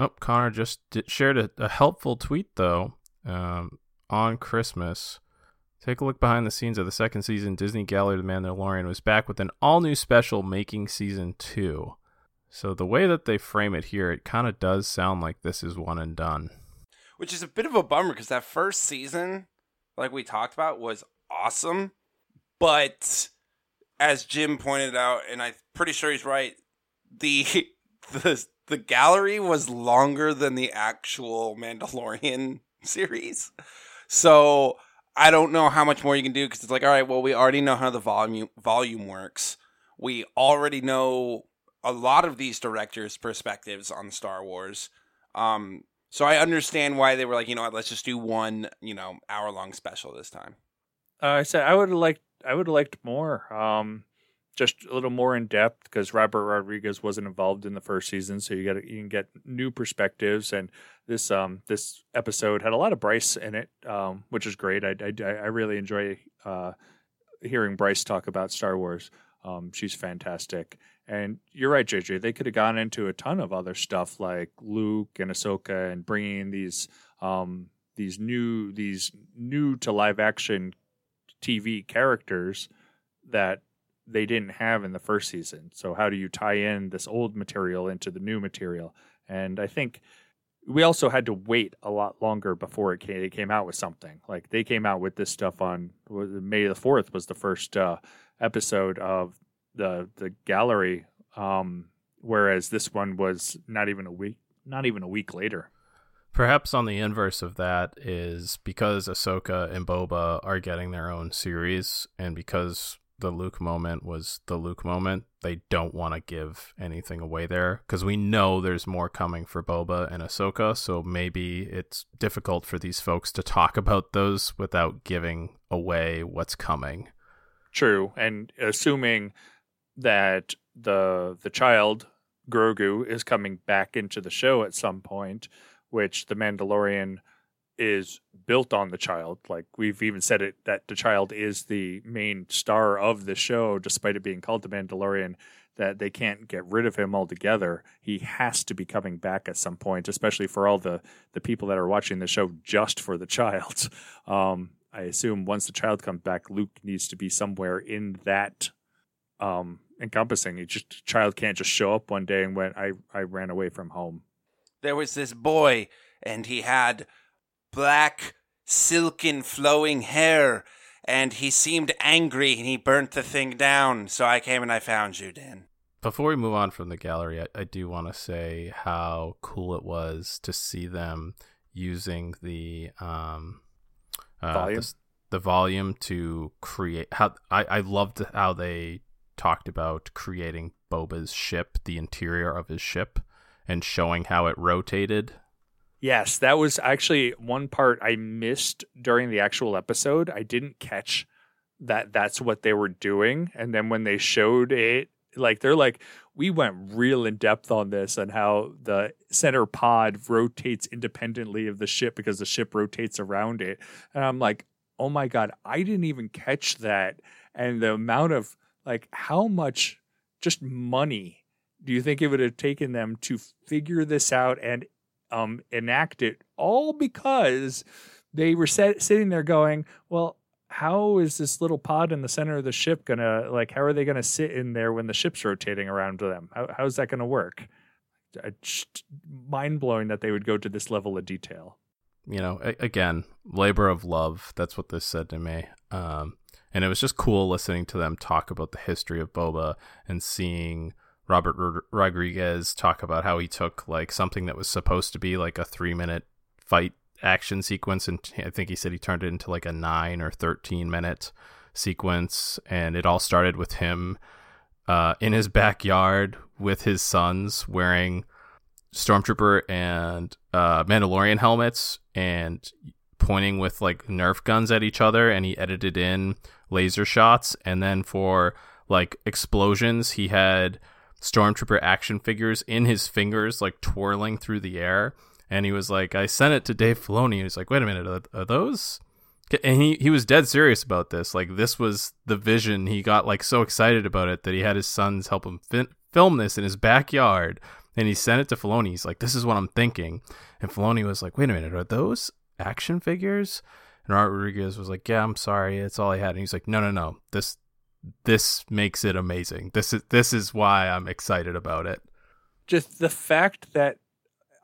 Oh, Connor just did, shared a, a helpful tweet though um, on Christmas. Take a look behind the scenes of the second season. Disney Gallery The Mandalorian was back with an all new special making season two. So the way that they frame it here, it kind of does sound like this is one and done. Which is a bit of a bummer because that first season, like we talked about, was awesome. But as Jim pointed out, and I'm pretty sure he's right, the the the gallery was longer than the actual Mandalorian series. So I don't know how much more you can do because it's like, all right, well, we already know how the volume volume works. We already know a lot of these directors' perspectives on Star Wars. Um, so I understand why they were like, you know what, let's just do one, you know, hour long special this time. Uh, I said I would have liked I would have liked more. Um, just a little more in depth because Robert Rodriguez wasn't involved in the first season, so you get you can get new perspectives. And this um this episode had a lot of Bryce in it, um, which is great. I I, I really enjoy uh, hearing Bryce talk about Star Wars. Um, she's fantastic. And you're right, JJ. They could have gone into a ton of other stuff like Luke and Ahsoka and bringing these um, these new these new to live action TV characters that they didn't have in the first season. So how do you tie in this old material into the new material? And I think we also had to wait a lot longer before it came, it came out with something. Like they came out with this stuff on May the fourth was the first uh, episode of the the gallery, um, whereas this one was not even a week not even a week later. Perhaps on the inverse of that is because Ahsoka and Boba are getting their own series, and because the Luke moment was the Luke moment, they don't want to give anything away there because we know there's more coming for Boba and Ahsoka. So maybe it's difficult for these folks to talk about those without giving away what's coming. True, and assuming that the the child Grogu is coming back into the show at some point, which the Mandalorian is built on the child. Like we've even said it that the child is the main star of the show, despite it being called the Mandalorian. That they can't get rid of him altogether. He has to be coming back at some point, especially for all the the people that are watching the show just for the child. Um, I assume once the child comes back, Luke needs to be somewhere in that um, encompassing. He just child can't just show up one day and went, I, I ran away from home. There was this boy, and he had black, silken, flowing hair, and he seemed angry, and he burnt the thing down. So I came and I found you, Dan. Before we move on from the gallery, I, I do want to say how cool it was to see them using the um uh, Volume? the, the volume to create how I, I loved how they talked about creating Boba's ship, the interior of his ship, and showing how it rotated. Yes, that was actually one part I missed during the actual episode. I didn't catch that that's what they were doing. And then when they showed it, like they're like, we went real in depth on this and how the center pod rotates independently of the ship because the ship rotates around it. And I'm like, oh my god, I didn't even catch that, and the amount of like how much just money do you think it would have taken them to figure this out and um, enact it all because they were set, sitting there going, well, how is this little pod in the center of the ship gonna like? How are they gonna sit in there when the ship's rotating around them? How, how's that gonna work? Mind blowing that they would go to this level of detail. you know, again, labor of love. That's what this said to me. Um, and it was just cool listening to them talk about the history of Boba and seeing Robert Rod- Rodriguez talk about how he took like something that was supposed to be like a three minute fight action sequence, and I think he said he turned it into like a nine or thirteen minute sequence, and it all started with him uh, in his backyard with his sons wearing stormtrooper and uh, Mandalorian helmets and pointing with like Nerf guns at each other, and he edited in laser shots. And then for like explosions, he had stormtrooper action figures in his fingers, like twirling through the air. And he was like, I sent it to Dave Filoni. He was like, wait a minute, are, are those? And he, he was dead serious about this. Like, this was the vision. He got like so excited about it that he had his sons help him film this in his backyard and he sent it to Filoni. He's like, "This is what I'm thinking," and Filoni was like, "Wait a minute, are those action figures?" And Robert Rodriguez was like, "Yeah, I'm sorry, it's all I had." And he's like, "No, no, no, this this makes it amazing. This is this is why I'm excited about it." just the fact that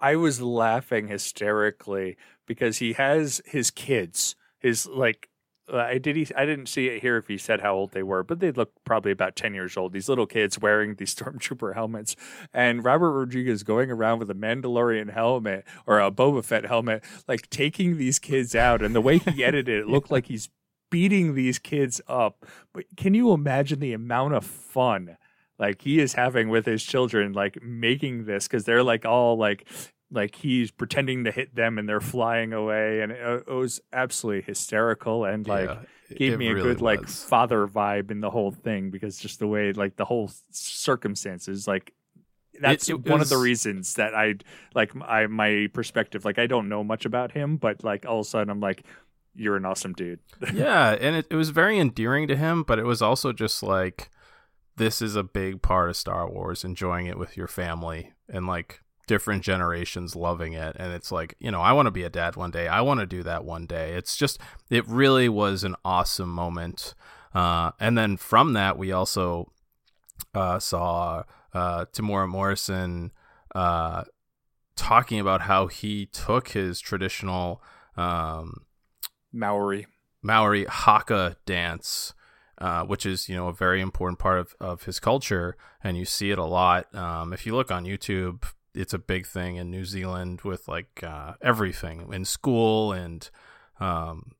I was laughing hysterically because he has his kids, his like. Uh, I did. He, I didn't see it here if he said how old they were, but they look probably about ten years old. These little kids wearing these stormtrooper helmets, and Robert Rodriguez going around with a Mandalorian helmet or a Boba Fett helmet, like taking these kids out. And the way he edited it, it looked like he's beating these kids up. But can you imagine the amount of fun like he is having with his children like making this because they're like all like like he's pretending to hit them and they're flying away and it, it was absolutely hysterical and like Yeah, it- gave me a really good like father vibe in the whole thing because just the way like the whole circumstances like that's it one of the reasons that I like I my perspective like I don't know much about him but like all of a sudden I'm like you're an awesome dude yeah, and it, it was very endearing to him, but it was also just like this is a big part of Star Wars, enjoying it with your family and like different generations loving it. And it's like, you know, I want to be a dad one day. I want to do that one day. It's just, it really was an awesome moment. Uh, and then from that, we also uh, saw uh, Temuera Morrison uh, talking about how he took his traditional. Um, Maori Maori haka dance, uh, which is you know a very important part of, of his culture, and you see it a lot. Um, if you look on YouTube, it's a big thing in New Zealand with like uh, everything in school and um,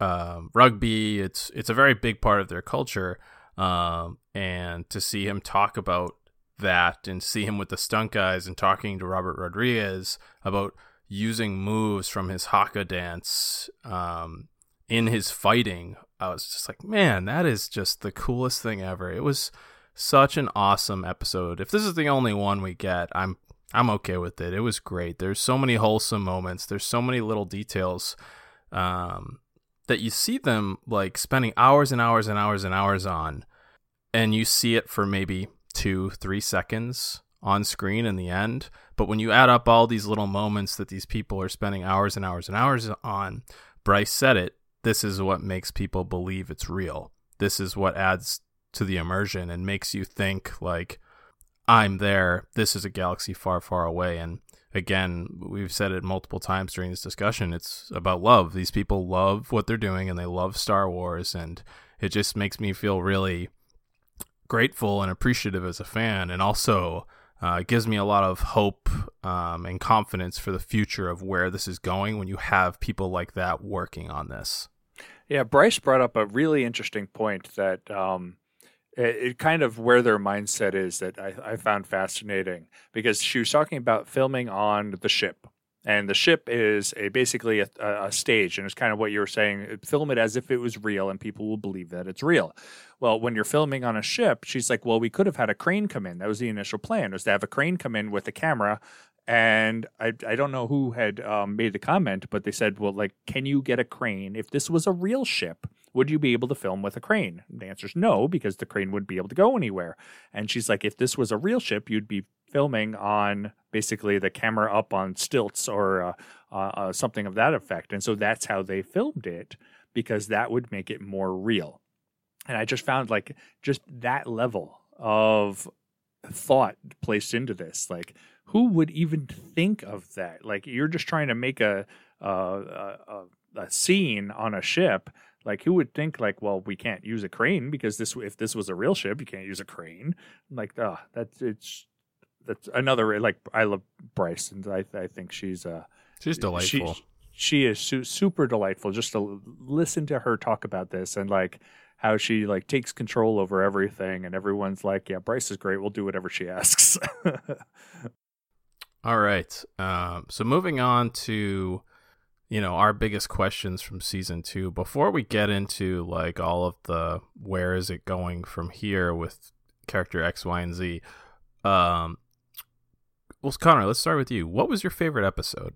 um, rugby. It's it's a very big part of their culture, um, and to see him talk about that and see him with the stunt guys and talking to Robert Rodriguez about using moves from his haka dance um, in his fighting, I was just like, man, that is just the coolest thing ever. It was such an awesome episode. If this is the only one we get, I'm I'm okay with it. It was great. There's so many wholesome moments. There's so many little details um, that you see them like spending hours and hours and hours and hours on, and you see it for maybe two, three seconds on screen in the end. But when you add up all these little moments that these people are spending hours and hours and hours on, Bryce said it. This is what makes people believe it's real. This is what adds to the immersion and makes you think like I'm there. This is a galaxy far, far away. And again, we've said it multiple times during this discussion. It's about love. These people love what they're doing and they love Star Wars. And it just makes me feel really grateful and appreciative as a fan. And also, uh, it gives me a lot of hope um, and confidence for the future of where this is going when you have people like that working on this. Yeah, Bryce brought up a really interesting point that um, it, it kind of where their mindset is that I, I found fascinating because she was talking about filming on the ship. And the ship is a basically a, a stage, and it's kind of what you were saying. Film it as if it was real, and people will believe that it's real. Well, when you're filming on a ship, she's like, "Well, we could have had a crane come in. That was the initial plan, was to have a crane come in with a camera And I I don't know who had um, made the comment, but they said, well, like, can you get a crane if this was a real ship? Would you be able to film with a crane? The answer is no, because the crane wouldn't be able to go anywhere. And she's like, if this was a real ship, you'd be filming on basically the camera up on stilts or uh, uh, uh, something of that effect. And so that's how they filmed it because that would make it more real. And I just found like just that level of thought placed into this. Like, who would even think of that? Like, you're just trying to make a a, a, a scene on a ship. Like, who would think like, well, we can't use a crane because this if this was a real ship, you can't use a crane. Like, oh, that's it's that's another like I love Bryce and I I think she's uh She's delightful. she, she is su- super delightful just to listen to her talk about this and like how she like takes control over everything and everyone's like yeah bryce is great we'll do whatever she asks All right. Um, so moving on to you know our biggest questions from season two. Before we get into like all of the where is it going from here with character X, Y, and Z. Um, well, Connor, let's start with you. What was your favorite episode?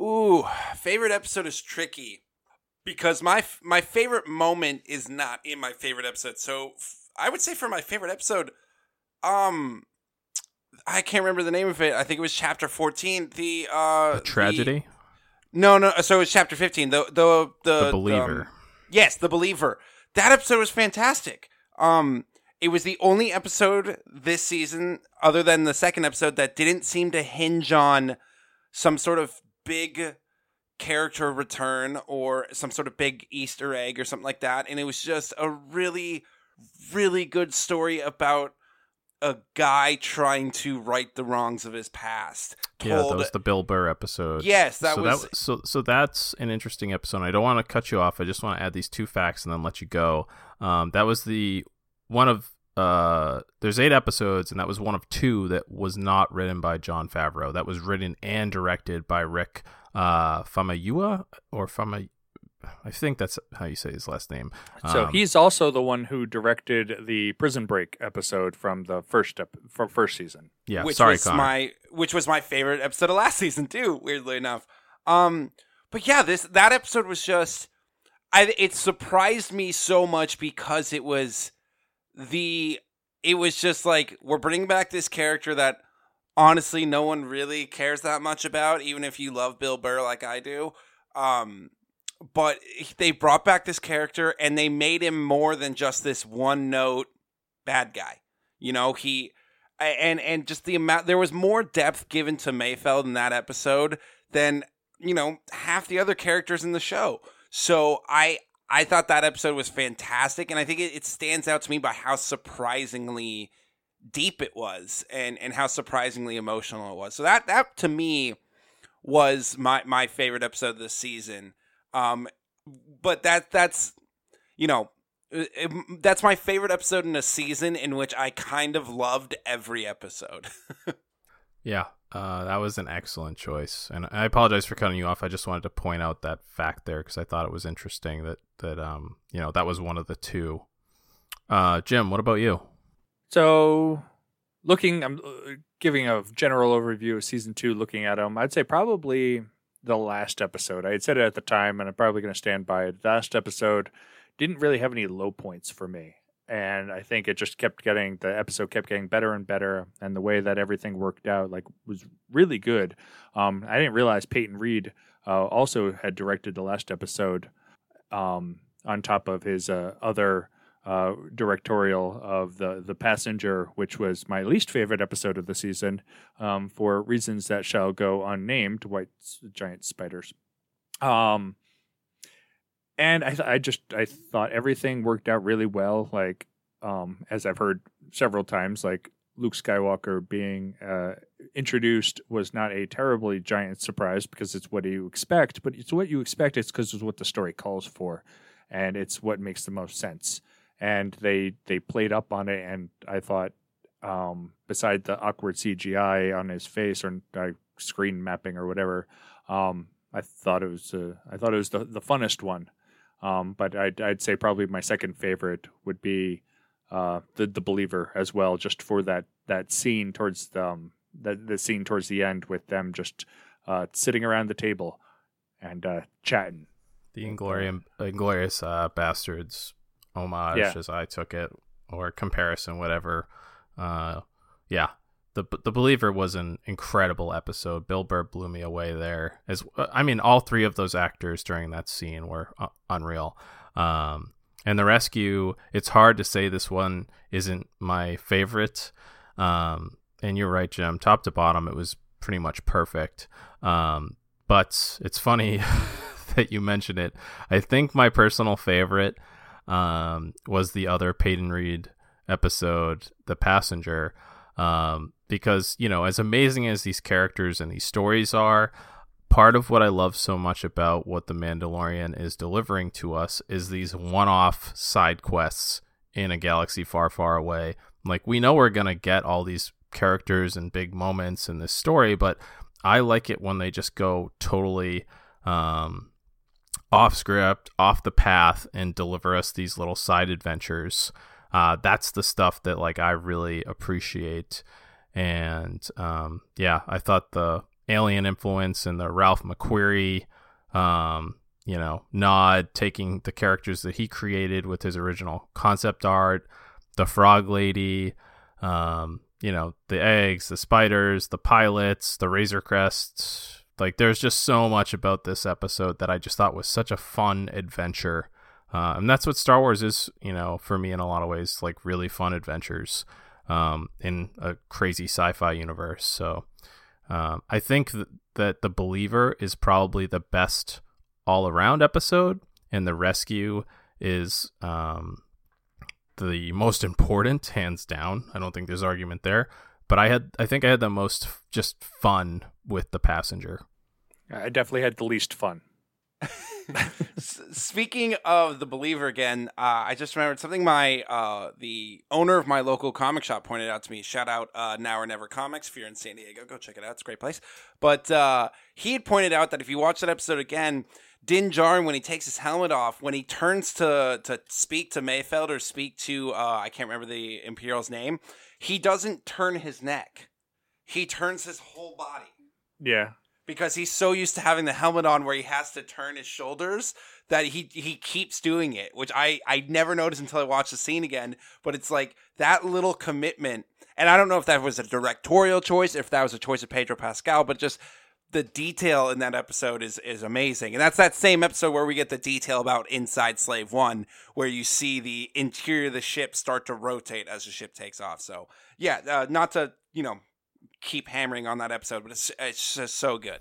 Ooh, favorite episode is tricky because my my favorite moment is not in my favorite episode. So f- I would say for my favorite episode, um, I can't remember the name of it. I think it was chapter fourteen. The uh, A tragedy. the- no, no. So it was chapter fifteen. The the the, the believer. um, Yes, The Believer. That episode was fantastic. Um it was the only episode this season other than the second episode that didn't seem to hinge on some sort of big character return or some sort of big easter egg or something like that and it was just a really really good story about a guy trying to right the wrongs of his past yeah, that was the Bill Burr episode. yes that so was that so so that's an interesting episode. I don't want to cut you off. I just want to add these two facts and then let you go. Um, that was the one of uh, there's eight episodes, and that was one of two that was not written by Jon Favreau. That was written and directed by Rick uh, Famayua or Fama. I think that's how you say his last name. so Um, he's also the one who directed the prison break episode from the first ep- from first season yeah. which sorry, was Connor. my which was my favorite episode of last season too. Weirdly enough, um, but yeah, this that episode was just, I it surprised me so much because it was the it was just like we're bringing back this character that honestly no one really cares that much about, even if you love Bill Burr like I do. Um, but they brought back this character and they made him more than just this one note bad guy. You know, he and and just the amount there was more depth given to Mayfeld in that episode than you know half the other characters in the show. So I I thought that episode was fantastic, and I think it, it stands out to me by how surprisingly deep it was, and and how surprisingly emotional it was. So that that to me was my my favorite episode of the season. Um, but that that's you know it- it- that's my favorite episode in a season in which I kind of loved every episode. Yeah, uh, that was an excellent choice, and I apologize for cutting you off. I just wanted to point out that fact there because I thought it was interesting that that um you know that was one of the two. Uh, Jim, what about you? So, looking, I'm uh, giving a general overview of season two. Looking at them, I'd say probably the last episode. I had said it at the time, and I'm probably going to stand by it. The last episode didn't really have any low points for me, and I think it just kept getting the episode kept getting better and better, and the way that everything worked out like was really good. Um, I didn't realize Peyton Reed uh, also had directed the last episode. Um, on top of his uh, other uh, directorial of the the passenger, which was my least favorite episode of the season, um, for reasons that shall go unnamed. White giant spiders. Um, and I, th- I just I thought everything worked out really well. Like um, as I've heard several times, like Luke Skywalker being uh, introduced was not a terribly giant surprise because it's what you expect, but it's what you expect. It's because it's what the story calls for, and it's what makes the most sense. And they they played up on it, and I thought, um, beside the awkward CGI on his face or uh, screen mapping or whatever, um, I thought it was uh, I thought it was the the funnest one. Um, but I'd, I'd say probably my second favorite would be uh, the the believer as well, just for that that scene towards the, um, the the scene towards the end with them just uh, sitting around the table and uh, chatting. The Inglorious, Inglorious uh, Bastards homage, Yeah. as I took it, or comparison, whatever. Uh, yeah, the the Believer was an incredible episode. Bill Burr blew me away there. As I mean, all three of those actors during that scene were uh, unreal. Um, and the rescue, it's hard to say this one isn't my favorite. Um, and you're right, Jim. Top to bottom, it was pretty much perfect. Um, but it's funny that you mentioned it. I think my personal favorite um, was the other Peyton Reed episode, The Passenger, um, because you know, as amazing as these characters and these stories are, part of what I love so much about what the Mandalorian is delivering to us is these one-off side quests in a galaxy far, far away. Like we know we're gonna get all these characters and big moments in this story, but I like it when they just go totally um, off script, off the path, and deliver us these little side adventures. Uh, that's the stuff that like I really appreciate. And um, yeah, I thought the alien influence and the Ralph McQuarrie, um, you know, nod taking the characters that he created with his original concept art, the Frog Lady, um, you know, the eggs, the spiders, the pilots, the Razor Crest. Like, there's just so much about this episode that I just thought was such a fun adventure. Uh, and that's what Star Wars is, you know, for me in a lot of ways, like really fun adventures um, in a crazy sci fi universe. So um, I think th- that The Believer is probably the best all around episode, and The Rescue is um, the most important, hands down. I don't think there's argument there. But I had, I think I had the most f- just fun with the passenger. I definitely had the least fun. Speaking of the believer again, uh, I just remembered something. My uh, the owner of my local comic shop pointed out to me. Shout out uh, Now or Never Comics if you're in San Diego, go check it out. It's a great place. But uh, he had pointed out that if you watch that episode again, Din Djarin when he takes his helmet off, when he turns to to speak to Mayfeld or speak to uh, I can't remember the Imperial's name, he doesn't turn his neck. He turns his whole body Yeah. because he's so used to having the helmet on where he has to turn his shoulders that he he keeps doing it, which I I never noticed until I watched the scene again. But it's like that little commitment, and I don't know if that was a directorial choice, if that was a choice of Pedro Pascal, but just the detail in that episode is is amazing, and that's that same episode where we get the detail about inside Slave One, where you see the interior of the ship start to rotate as the ship takes off. So yeah, uh, not to you know keep hammering on that episode, but it's it's just so good.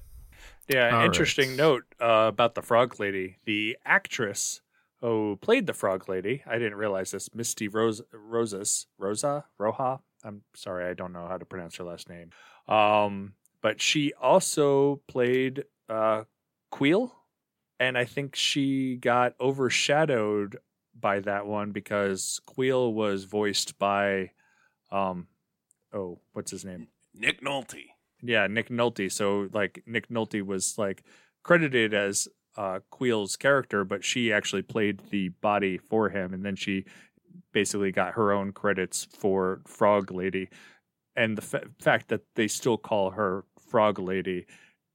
Yeah, All interesting right. note uh, about the Frog Lady. The actress who played the Frog Lady, I didn't realize this, Misty Rose, Rosas, Rosa, Roja. I'm sorry, I don't know how to pronounce her last name. Um, but she also played uh, Kuiil, and I think she got overshadowed by that one because Kuiil was voiced by, um, oh, what's his name? Nick Nolte. Yeah, Nick Nolte. So like Nick Nolte was like credited as uh Kuiil's character, but she actually played the body for him, and then she basically got her own credits for Frog Lady, and the fa- fact that they still call her Frog Lady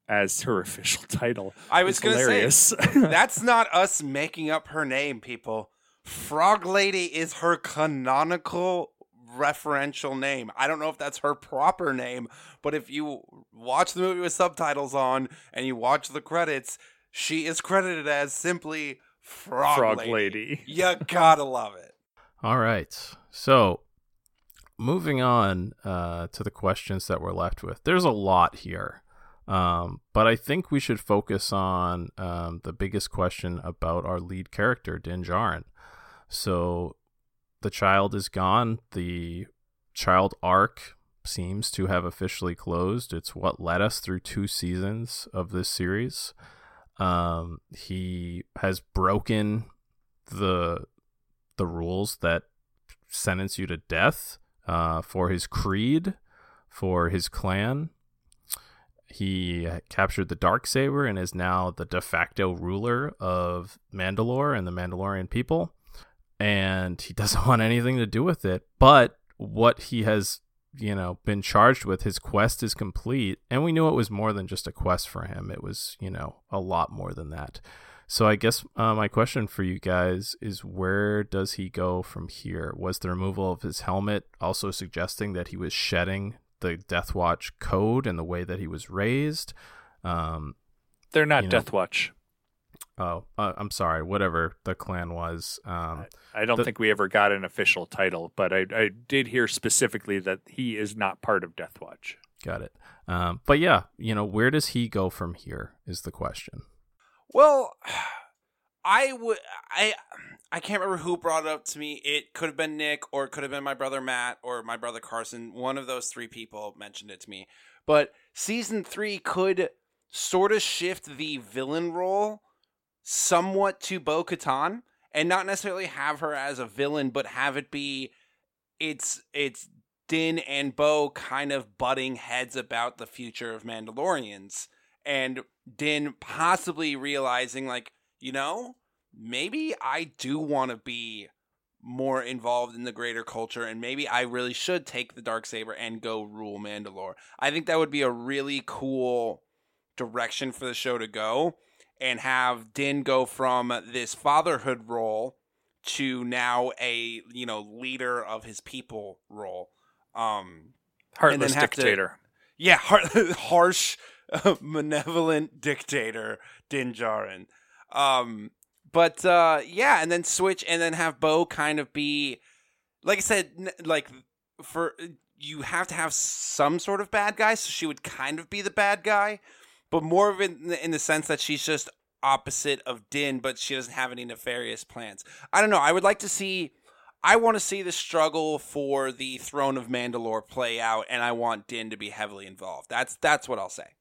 as her official title. I was gonna say that's not us making up her name, people. Frog Lady is her canonical referential name. I don't know if that's her proper name, but if you watch the movie with subtitles on and you watch the credits, she is credited as simply Frog, Frog Lady. Lady. You gotta love it. All right. So, moving on uh, to the questions that we're left with, there's a lot here. Um, but I think we should focus on um, the biggest question about our lead character, Din Djarin. So, the child is gone. The child arc seems to have officially closed. It's what led us through two seasons of this series. Um, he has broken the the rules that sentence you to death uh, for his creed, for his clan. He captured the dark saber and is now the de facto ruler of Mandalore and the Mandalorian people. And he doesn't want anything to do with it. But what he has you know been charged with. His quest is complete, and we knew it was more than just a quest for him. It was you know a lot more than that. So I guess uh, my question for you guys is where does he go from here? Was the removal of his helmet also suggesting that he was shedding the Death Watch code and the way that he was raised? Um, They're not You know- Death Watch. oh, uh, I'm sorry, whatever the clan was. Um, I don't the- think we ever got an official title, but I, I did hear specifically that he is not part of Death Watch. got it. Um, but yeah, you know, where does he go from here? Is the question. Well, I would I I can't remember who brought it up to me. It could have been Nick or it could have been my brother Matt or my brother Carson. One of those three people mentioned it to me. But season 3 could sort of shift the villain role somewhat to Bo-Katan and not necessarily have her as a villain but have it be it's it's Din and Bo kind of butting heads about the future of Mandalorians and Din possibly realizing, like, you know, maybe I do want to be more involved in the greater culture, and maybe I really should take the dark saber and go rule Mandalore. I think that would be a really cool direction for the show to go, and have Din go from this fatherhood role to now a you know leader of his people role. Um, Heartless have to- dictator. yeah, har- harsh, malevolent dictator Din Djarin. Um, but uh, yeah, and then switch, and then have Bo kind of be, like I said, like for you have to have some sort of bad guy, so she would kind of be the bad guy, but more of it in the, in the sense that she's just opposite of Din, but she doesn't have any nefarious plans. I don't know. I would like to see. I want to see the struggle for the throne of Mandalore play out, and I want Din to be heavily involved. That's that's what I'll say.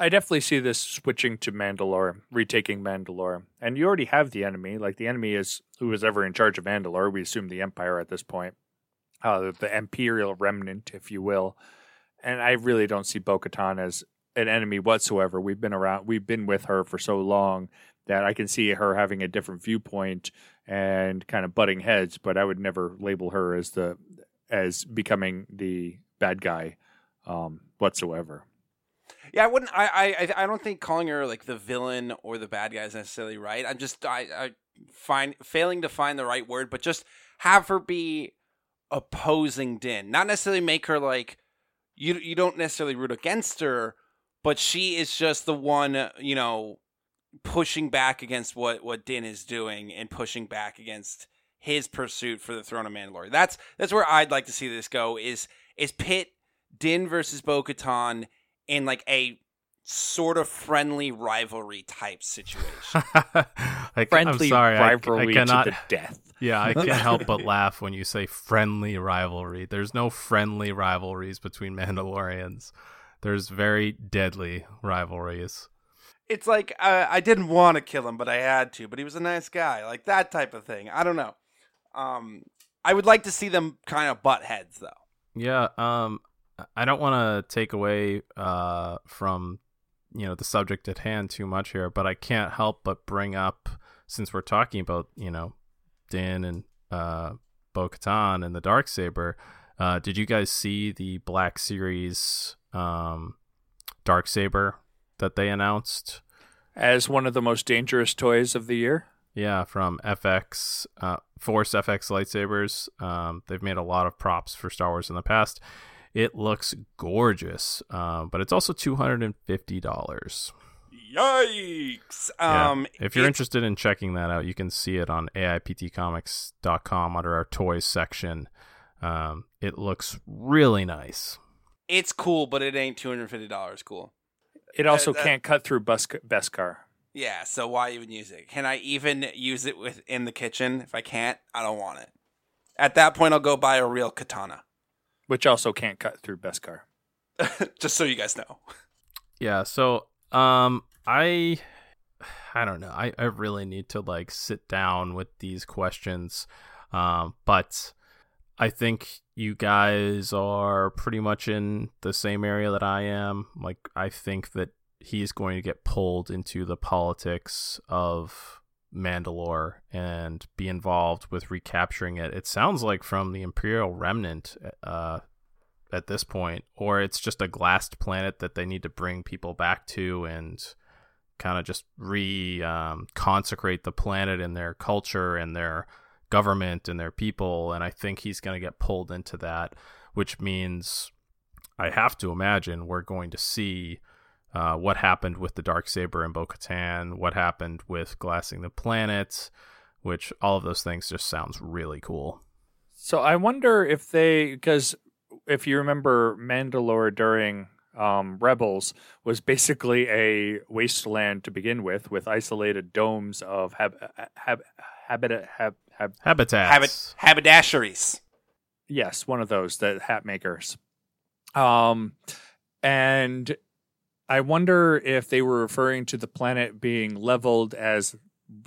I definitely see this switching to Mandalore, retaking Mandalore. And you already have the enemy. Like the enemy is who is ever in charge of Mandalore. We assume the Empire at this point, uh, the Imperial remnant, if you will. And I really don't see Bo as an enemy whatsoever. We've been around, we've been with her for so long that I can see her having a different viewpoint and kind of butting heads. But I would never label her as the as becoming the bad guy um, whatsoever. Yeah, I wouldn't. I, I I don't think calling her like the villain or the bad guy is necessarily right. I'm just I I find failing to find the right word, but just have her be opposing Din. Not necessarily make her like you. You don't necessarily root against her, but she is just the one. You know, pushing back against what what Din is doing and pushing back against his pursuit for the throne of Mandalore. That's that's where I'd like to see this go. Is is pit Din versus Bo Katan in like a sort of friendly rivalry type situation. like, Friendly I'm sorry, I- rivalry I, cannot. to the death. Yeah, I can't help but laugh when you say friendly rivalry. There's no friendly rivalries between Mandalorians. There's very deadly rivalries. it's like uh, I didn't want to kill him, but I had to. But he was a nice guy, like that type of thing. I don't know. Um, I would like to see them kind of butt heads though. Yeah, um I don't want to take away uh from you know the subject at hand too much here, but I can't help but bring up since we're talking about, you know, Din and uh Bo-Katan and the dark saber, uh did you guys see the Black Series um dark saber that they announced? As one of the most dangerous toys of the year. Yeah, from FX, uh, Force FX lightsabers. Um, they've made a lot of props for Star Wars in the past. It looks gorgeous, um, but it's also two hundred and fifty dollars. Yikes! Um, if you're interested in checking that out, you can see it on AIPTcomics.com under our toys section. Um, it looks really nice. it's cool, but it ain't two hundred fifty dollars cool. It also that- can't cut through bus Beskar. Yeah, so why even use it? Can I even use it with in the kitchen? If I can't, I don't want it. At that point, I'll go buy a real katana. Which also can't cut through Beskar. Just so you guys know. Yeah, so um I I don't know. I, I really need to like sit down with these questions. Um but I think you guys are pretty much in the same area that I am. Like I think that he's going to get pulled into the politics of Mandalore and be involved with recapturing it. It sounds like from the Imperial Remnant uh at this point, or it's just a glassed planet that they need to bring people back to and kind of just re um, consecrate the planet and their culture and their government and their people. And I think he's going to get pulled into that, which means I have to imagine we're going to see uh, what happened with the dark saber and Bo-Katan, what happened with glassing the planet, which all of those things just sounds really cool. So I wonder if they, because if you remember, Mandalore during um, Rebels was basically a wasteland to begin with, with isolated domes of hab, hab, habitat, hab, hab, Habitats. Habit haberdasheries. yes, one of those, the hat makers. Um, and I wonder if they were referring to the planet being leveled as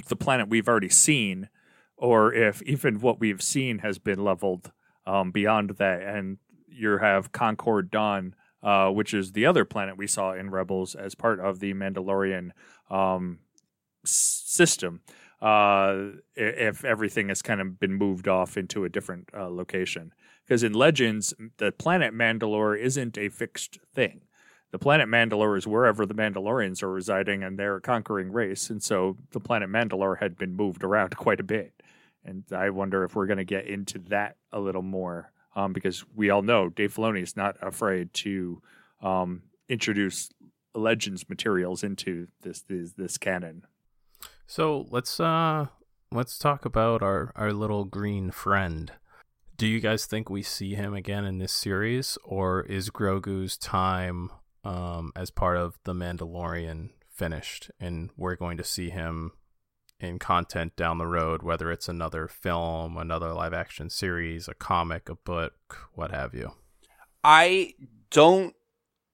the planet we've already seen, or if even what we've seen has been leveled um, beyond that. And you have Concord Dawn, uh, which is the other planet we saw in Rebels as part of the Mandalorian um, system. Uh, if everything has kind of been moved off into a different uh, location, because in Legends, the planet Mandalore isn't a fixed thing. The planet Mandalore is wherever the Mandalorians are residing, and they're a conquering race. And so the planet Mandalore had been moved around quite a bit. And I wonder if we're going to get into that a little more, um, because we all know Dave Filoni is not afraid to um, introduce Legends materials into this this, this canon. So let's uh let's talk about our our little green friend. Do you guys think we see him again in this series, or is Grogu's time um, as part of the Mandalorian finished, and we're going to see him in content down the road, whether it's another film, another live action series, a comic, a book, what have you? I don't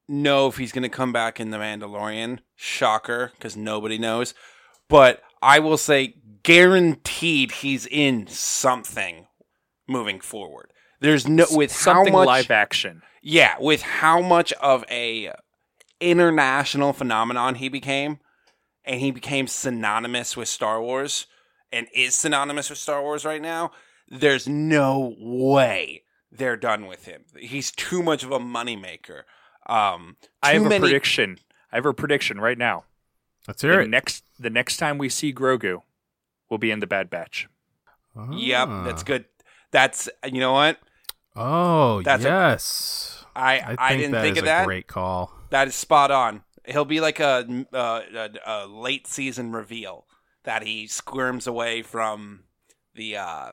know if he's going to come back in The Mandalorian. Shocker, because nobody knows. But I will say, guaranteed, he's in something moving forward. There's no with Something how much live action. yeah, with how much of a international phenomenon he became, and he became synonymous with Star Wars, and is synonymous with Star Wars right now. There's no way they're done with him. He's too much of a moneymaker. Um, I too have a prediction. I have a prediction right now. Let's hear the it. next the next time we see Grogu, will be in the Bad Batch. Yep, Ah. that's good. That's you know what Oh That's a- yes, I I I, think didn't that think is of a that. great call. That is spot on. He'll be like a, uh, a, a late season reveal that he squirms away from the uh,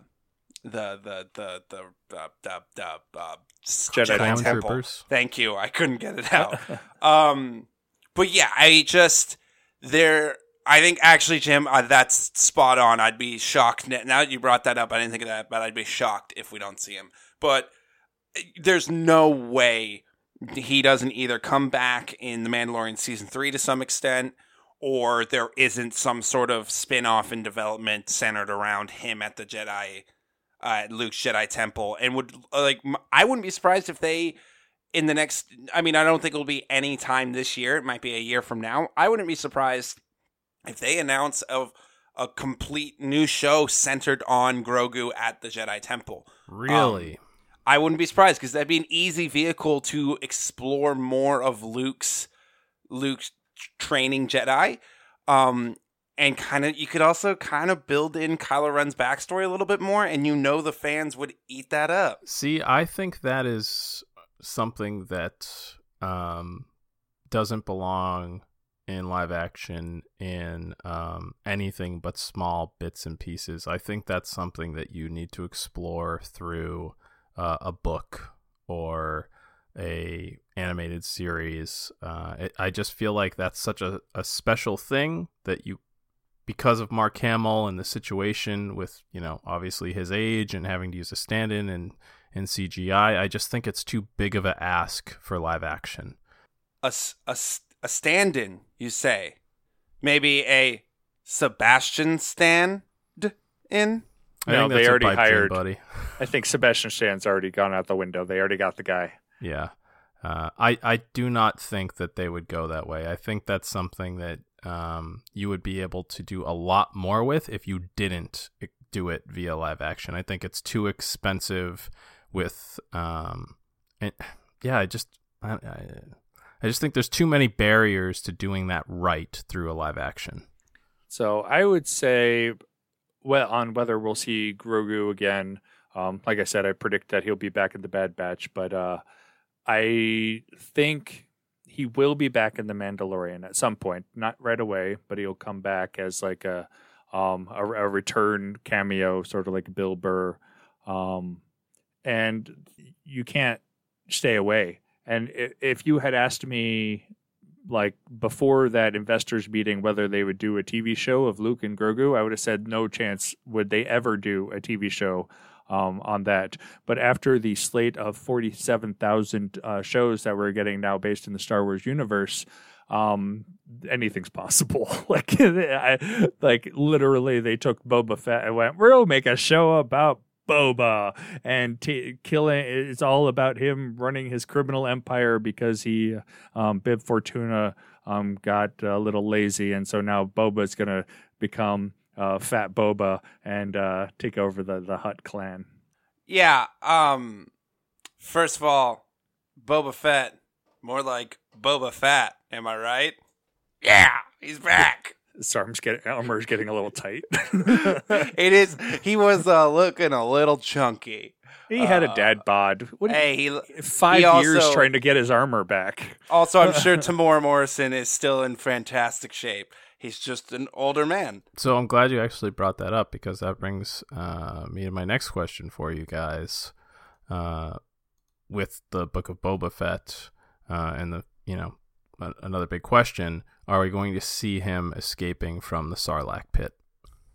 the the the the the, the, the uh, Jedi Temple. Stormtroopers. Thank you. I couldn't get it out. um, but yeah, I just there. I think actually, Jim, uh, that's spot on. I'd be shocked now that you brought that up. I didn't think of that, but I'd be shocked if we don't see him. But uh, there's no way he doesn't either come back in the Mandalorian season three to some extent, or there isn't some sort of spin off in development centered around him at the Jedi, uh, Luke's Jedi Temple, and would like I wouldn't be surprised if they in the next. I mean, I don't think it'll be any time this year. It might be a year from now. I wouldn't be surprised if they announce of a complete new show centered on Grogu at the Jedi Temple. Really? I wouldn't be surprised because that'd be an easy vehicle to explore more of Luke's Luke's training Jedi. Um, and kind of you could also kind of build in Kylo Ren's backstory a little bit more, and you know the fans would eat that up. See, I think that is something that um, doesn't belong in live action in um, anything but small bits and pieces. I think that's something that you need to explore through uh, a book or a animated series. Uh, it, I just feel like that's such a, a special thing that you because of Mark Hamill and the situation with, you know, obviously his age and having to use a stand-in and in CGI, I just think it's too big of a ask for live action. A a, a stand-in, you say? Maybe a Sebastian stand in? I No, think they already dream, hired- buddy. I think Sebastian Stan's already gone out the window. They already got the guy. Yeah. Uh, I, I do not think that they would go that way. I think that's something that um, you would be able to do a lot more with if you didn't do it via live action. I think it's too expensive with um, and yeah, I just I, I, I just think there's too many barriers to doing that right through a live action. So I would say, on whether we'll see Grogu again. Um, like I said, I predict that he'll be back in the Bad Batch, but uh, I think he will be back in the Mandalorian at some point, not right away, but he'll come back as like a um, a, a return cameo, sort of like Bill Burr. Um, and you can't stay away. And if you had asked me, like before that investors meeting, whether they would do a TV show of Luke and Grogu, I would have said no chance would they ever do a TV show um, on that. But after the slate of forty-seven thousand uh, shows that we're getting now based in the Star Wars universe, um, anything's possible. like, I, like literally, they took Boba Fett and went, "We'll make a show about." Boba and t- killing it's all about him running his criminal empire because he um, Bib Fortuna um, got a little lazy and so now Boba's gonna become uh, Fat Boba and uh, take over the the Hutt clan. Yeah. Um. First of all, Boba Fett, more like Boba Fat. Am I right? Yeah, he's back. His arm's getting armor's getting a little tight. it is. He was uh, looking a little chunky. he had a dad bod. What, Hey, he five he years also- trying to get his armor back. also. I'm sure Temuera Morrison is still in fantastic shape. He's just an older man. So I'm glad you actually brought that up because that brings uh, me to my next question for you guys. Uh, with the Book of Boba Fett uh, and the you know another big question: Are we going to see him escaping from the Sarlacc pit?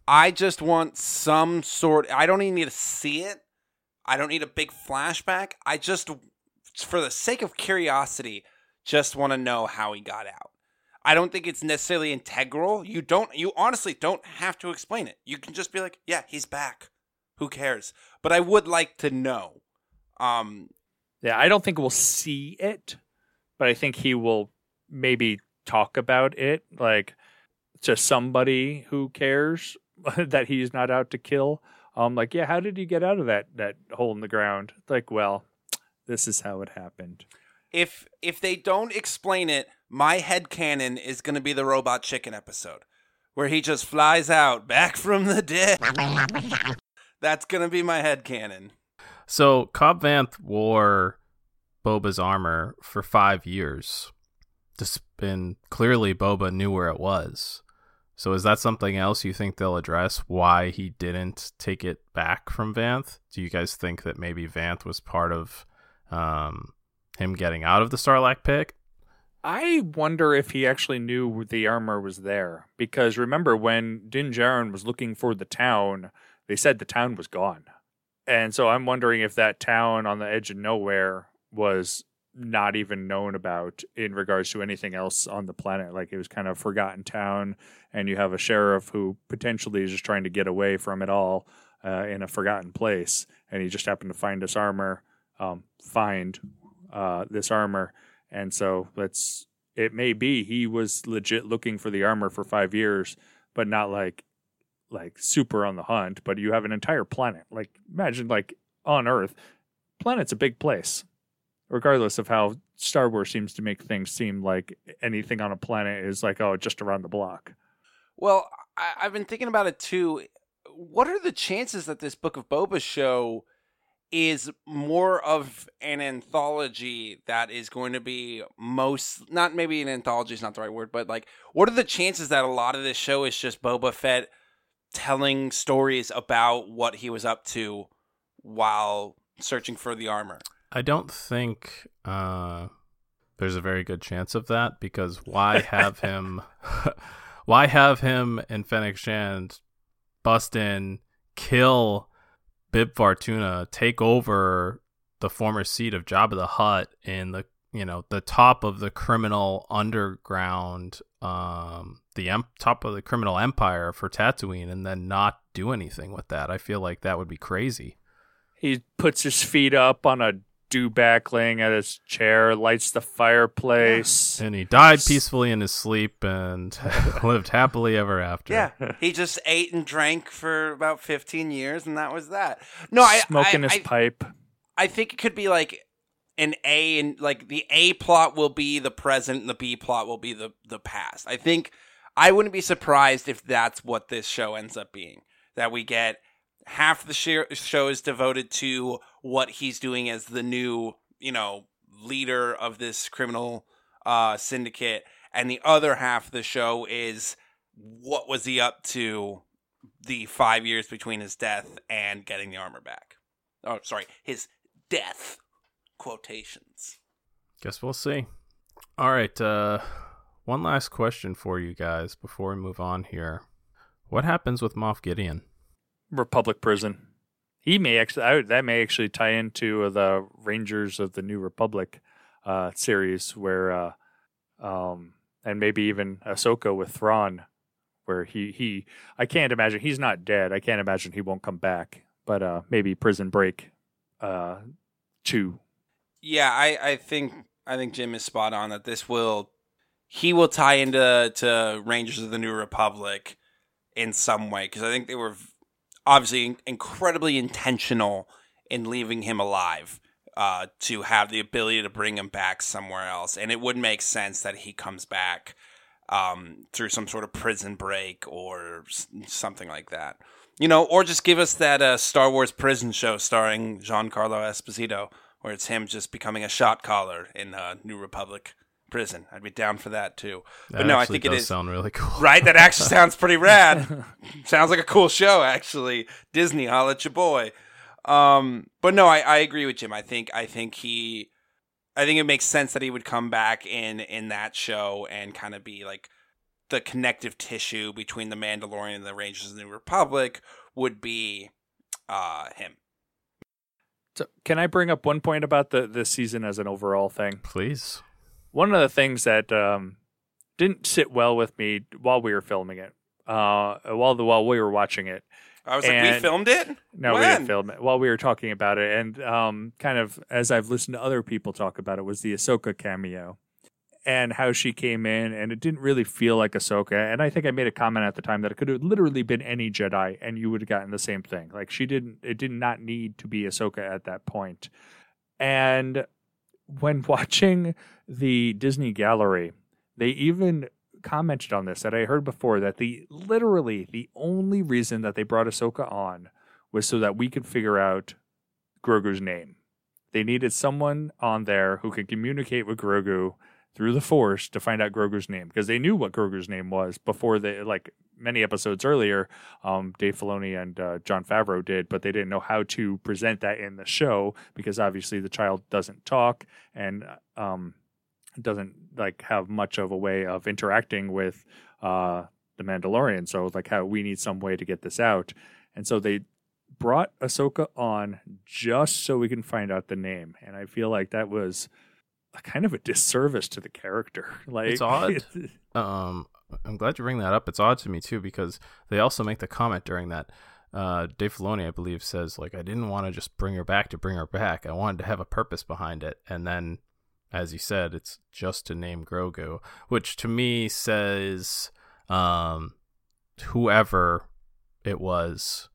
I just want some sort. I don't even need to see it. I don't need a big flashback. I just, for the sake of curiosity, just want to know how he got out. I don't think it's necessarily integral. You don't. You honestly don't have to explain it. You can just be like, "Yeah, he's back. Who cares?" But I would like to know. Um, Yeah, I don't think we'll see it, but I think he will maybe talk about it like to somebody who cares that he's not out to kill. Um like, yeah, how did he get out of that that hole in the ground? Like, well, this is how it happened. if if they don't explain it, my head canon is going to be the robot chicken episode where he just flies out back from the dead. That's going to be my head canon. So Cobb Vanth wore Boba's armor for five years. Just been clearly Boba knew where it was. So is that something else you think they'll address? Why he didn't take it back from Vanth? Do you guys think that maybe Vanth was part of um, him getting out of the Sarlacc pit? I wonder if he actually knew the armor was there because remember when Din Djarin was looking for the town, they said the town was gone. And so I'm wondering if that town on the edge of nowhere was not even known about in regards to anything else on the planet. Like it was kind of forgotten town, and you have a sheriff who potentially is just trying to get away from it all uh, in a forgotten place, and he just happened to find this armor, um, find uh, this armor, and so let's. It may be he was legit looking for the armor for five years, but not like like super on the hunt. But you have an entire planet. Like imagine like on Earth, planet's a big place regardless of how Star Wars seems to make things seem like anything on a planet is like, oh, just around the block. Well, I, I've been thinking about it too. What are the chances that this Book of Boba show is more of an anthology that is going to be most not maybe an anthology is not the right word, but like what are the chances that a lot of this show is just Boba Fett telling stories about what he was up to while searching for the armor? I don't think uh, there's a very good chance of that because why have him? why have him and Fennec Shand bust in, kill Bib Fortuna, take over the former seat of Jabba the Hutt in the you know the top of the criminal underground, um, the em- top of the criminal empire for Tatooine, and then not do anything with that? I feel like that would be crazy. He puts his feet up on a dewback laying at his chair, lights the fireplace. And he died peacefully in his sleep and lived happily ever after. Yeah, he just ate and drank for about fifteen years, and that was that. No, I smoking I, his I, pipe. I think it could be like an A and like the A plot will be the present and the B plot will be the the past. I think I wouldn't be surprised if that's what this show ends up being. That we get half the show is devoted to what he's doing as the new, you know, leader of this criminal uh, syndicate, and the other half of the show is what was he up to the five years between his death and getting the armor back. Oh, sorry, his death quotations. Guess we'll see. All right. Uh, one last question for you guys before we move on here. What happens with Moff Gideon? Republic prison. He may actually that may actually tie into the Rangers of the New Republic uh, series, where uh, um, and maybe even Ahsoka with Thrawn, where he he I can't imagine he's not dead. I can't imagine he won't come back, but uh, maybe Prison Break uh, two. Yeah, I, I think I think Jim is spot on that this will he will tie into to Rangers of the New Republic in some way because I think they were obviously incredibly intentional in leaving him alive uh, to have the ability to bring him back somewhere else, and it would make sense that he comes back um, through some sort of prison break or something like that. You know, or just give us that uh, Star Wars prison show starring Giancarlo Esposito, where it's him just becoming a shot caller in uh, New Republic prison. I'd be down for that too. That but no, I think it does is sound really cool. right. That actually sounds pretty rad. sounds like a cool show, actually. Disney, holla at your boy. Um, but no, I, I agree with Jim. I think I think he, I think it makes sense that he would come back in in that show and kind of be like the connective tissue between the Mandalorian and the Rangers of the New Republic would be uh him. So, can I bring up one point about the this season as an overall thing? Please. One of the things that um, didn't sit well with me while we were filming it, uh, while the while we were watching it. I was like, we filmed it. No, we When? didn't film it while we were talking about it, and um, kind of as I've listened to other people talk about it, was the Ahsoka cameo and how she came in, and it didn't really feel like Ahsoka. And I think I made a comment at the time that it could have literally been any Jedi, and you would have gotten the same thing. Like she didn't, it did not need to be Ahsoka at that point. And when watching the Disney Gallery, they even commented on this that I heard before that the literally the only reason that they brought Ahsoka on was so that we could figure out Grogu's name. They needed someone on there who could communicate with Grogu through the Force to find out Grogu's name because they knew what Grogu's name was before they like many episodes earlier. Um, Dave Filoni and uh, Jon Favreau did, but they didn't know how to present that in the show because obviously the child doesn't talk and um, doesn't like have much of a way of interacting with uh, the Mandalorian. So like how we need some way to get this out, and so they brought Ahsoka on just so we can find out the name, and I feel like that was kind of a disservice to the character. Like It's odd. um I'm glad you bring that up. It's odd to me too because they also make the comment during that uh Dave Filoni I believe says like I didn't want to just bring her back to bring her back. I wanted to have a purpose behind it. And then as you said, it's just to name Grogu, which to me says um whoever it was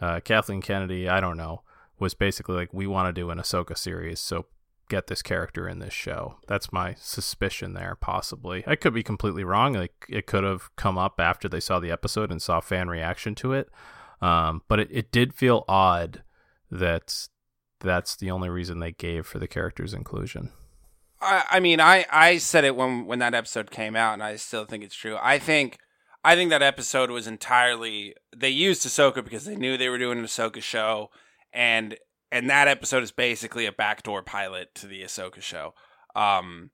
uh Kathleen Kennedy, I don't know, was basically like we want to do an Ahsoka series, so get this character in this show. That's my suspicion there, possibly. I could be completely wrong. Like it could have come up after they saw the episode and saw fan reaction to it. Um, but it, it did feel odd that that's the only reason they gave for the character's inclusion. I, I mean, I, I said it when when that episode came out, and I still think it's true. I think I think that episode was entirely they used Ahsoka because they knew they were doing an Ahsoka show, and and that episode is basically a backdoor pilot to the Ahsoka show. Um,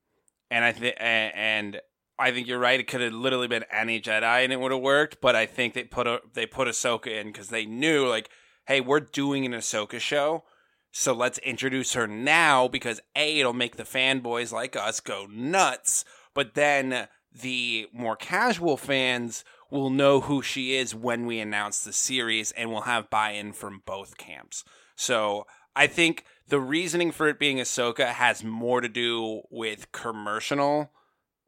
and I think and I think you're right. It could have literally been any Jedi, and it would have worked. But I think they put a, they put Ahsoka in because they knew like, hey, we're doing an Ahsoka show. So let's introduce her now because A, it'll make the fanboys like us go nuts, but then the more casual fans will know who she is when we announce the series and we'll have buy in from both camps. So I think the reasoning for it being Ahsoka has more to do with commercial,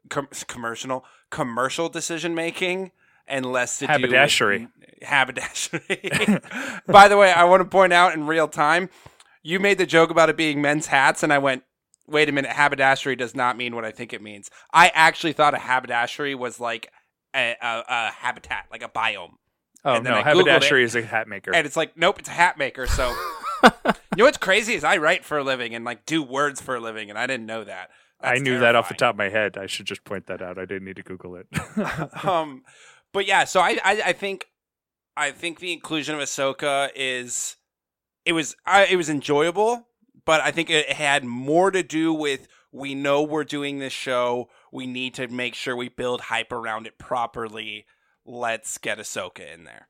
com- commercial, commercial decision making and less to Haberdashery. do with haberdashery. By the way, I want to point out in real time, you made the joke about it being men's hats, and I went, wait a minute, haberdashery does not mean what I think it means. I actually thought a haberdashery was like a, a, a habitat, like a biome. Oh And then no, I haberdashery is a hat maker. And it's like, nope, it's a hat maker. So, you know what's crazy is I write for a living and like do words for a living, and I didn't know that. I That's knew that off the top of my head. I should just point that out. I didn't need to Google it. um, but yeah, so I, I, I think, I think the inclusion of Ahsoka is, it was, I, it was enjoyable, but I think it had more to do with we know we're doing this show. We need to make sure we build hype around it properly. Let's get Ahsoka in there.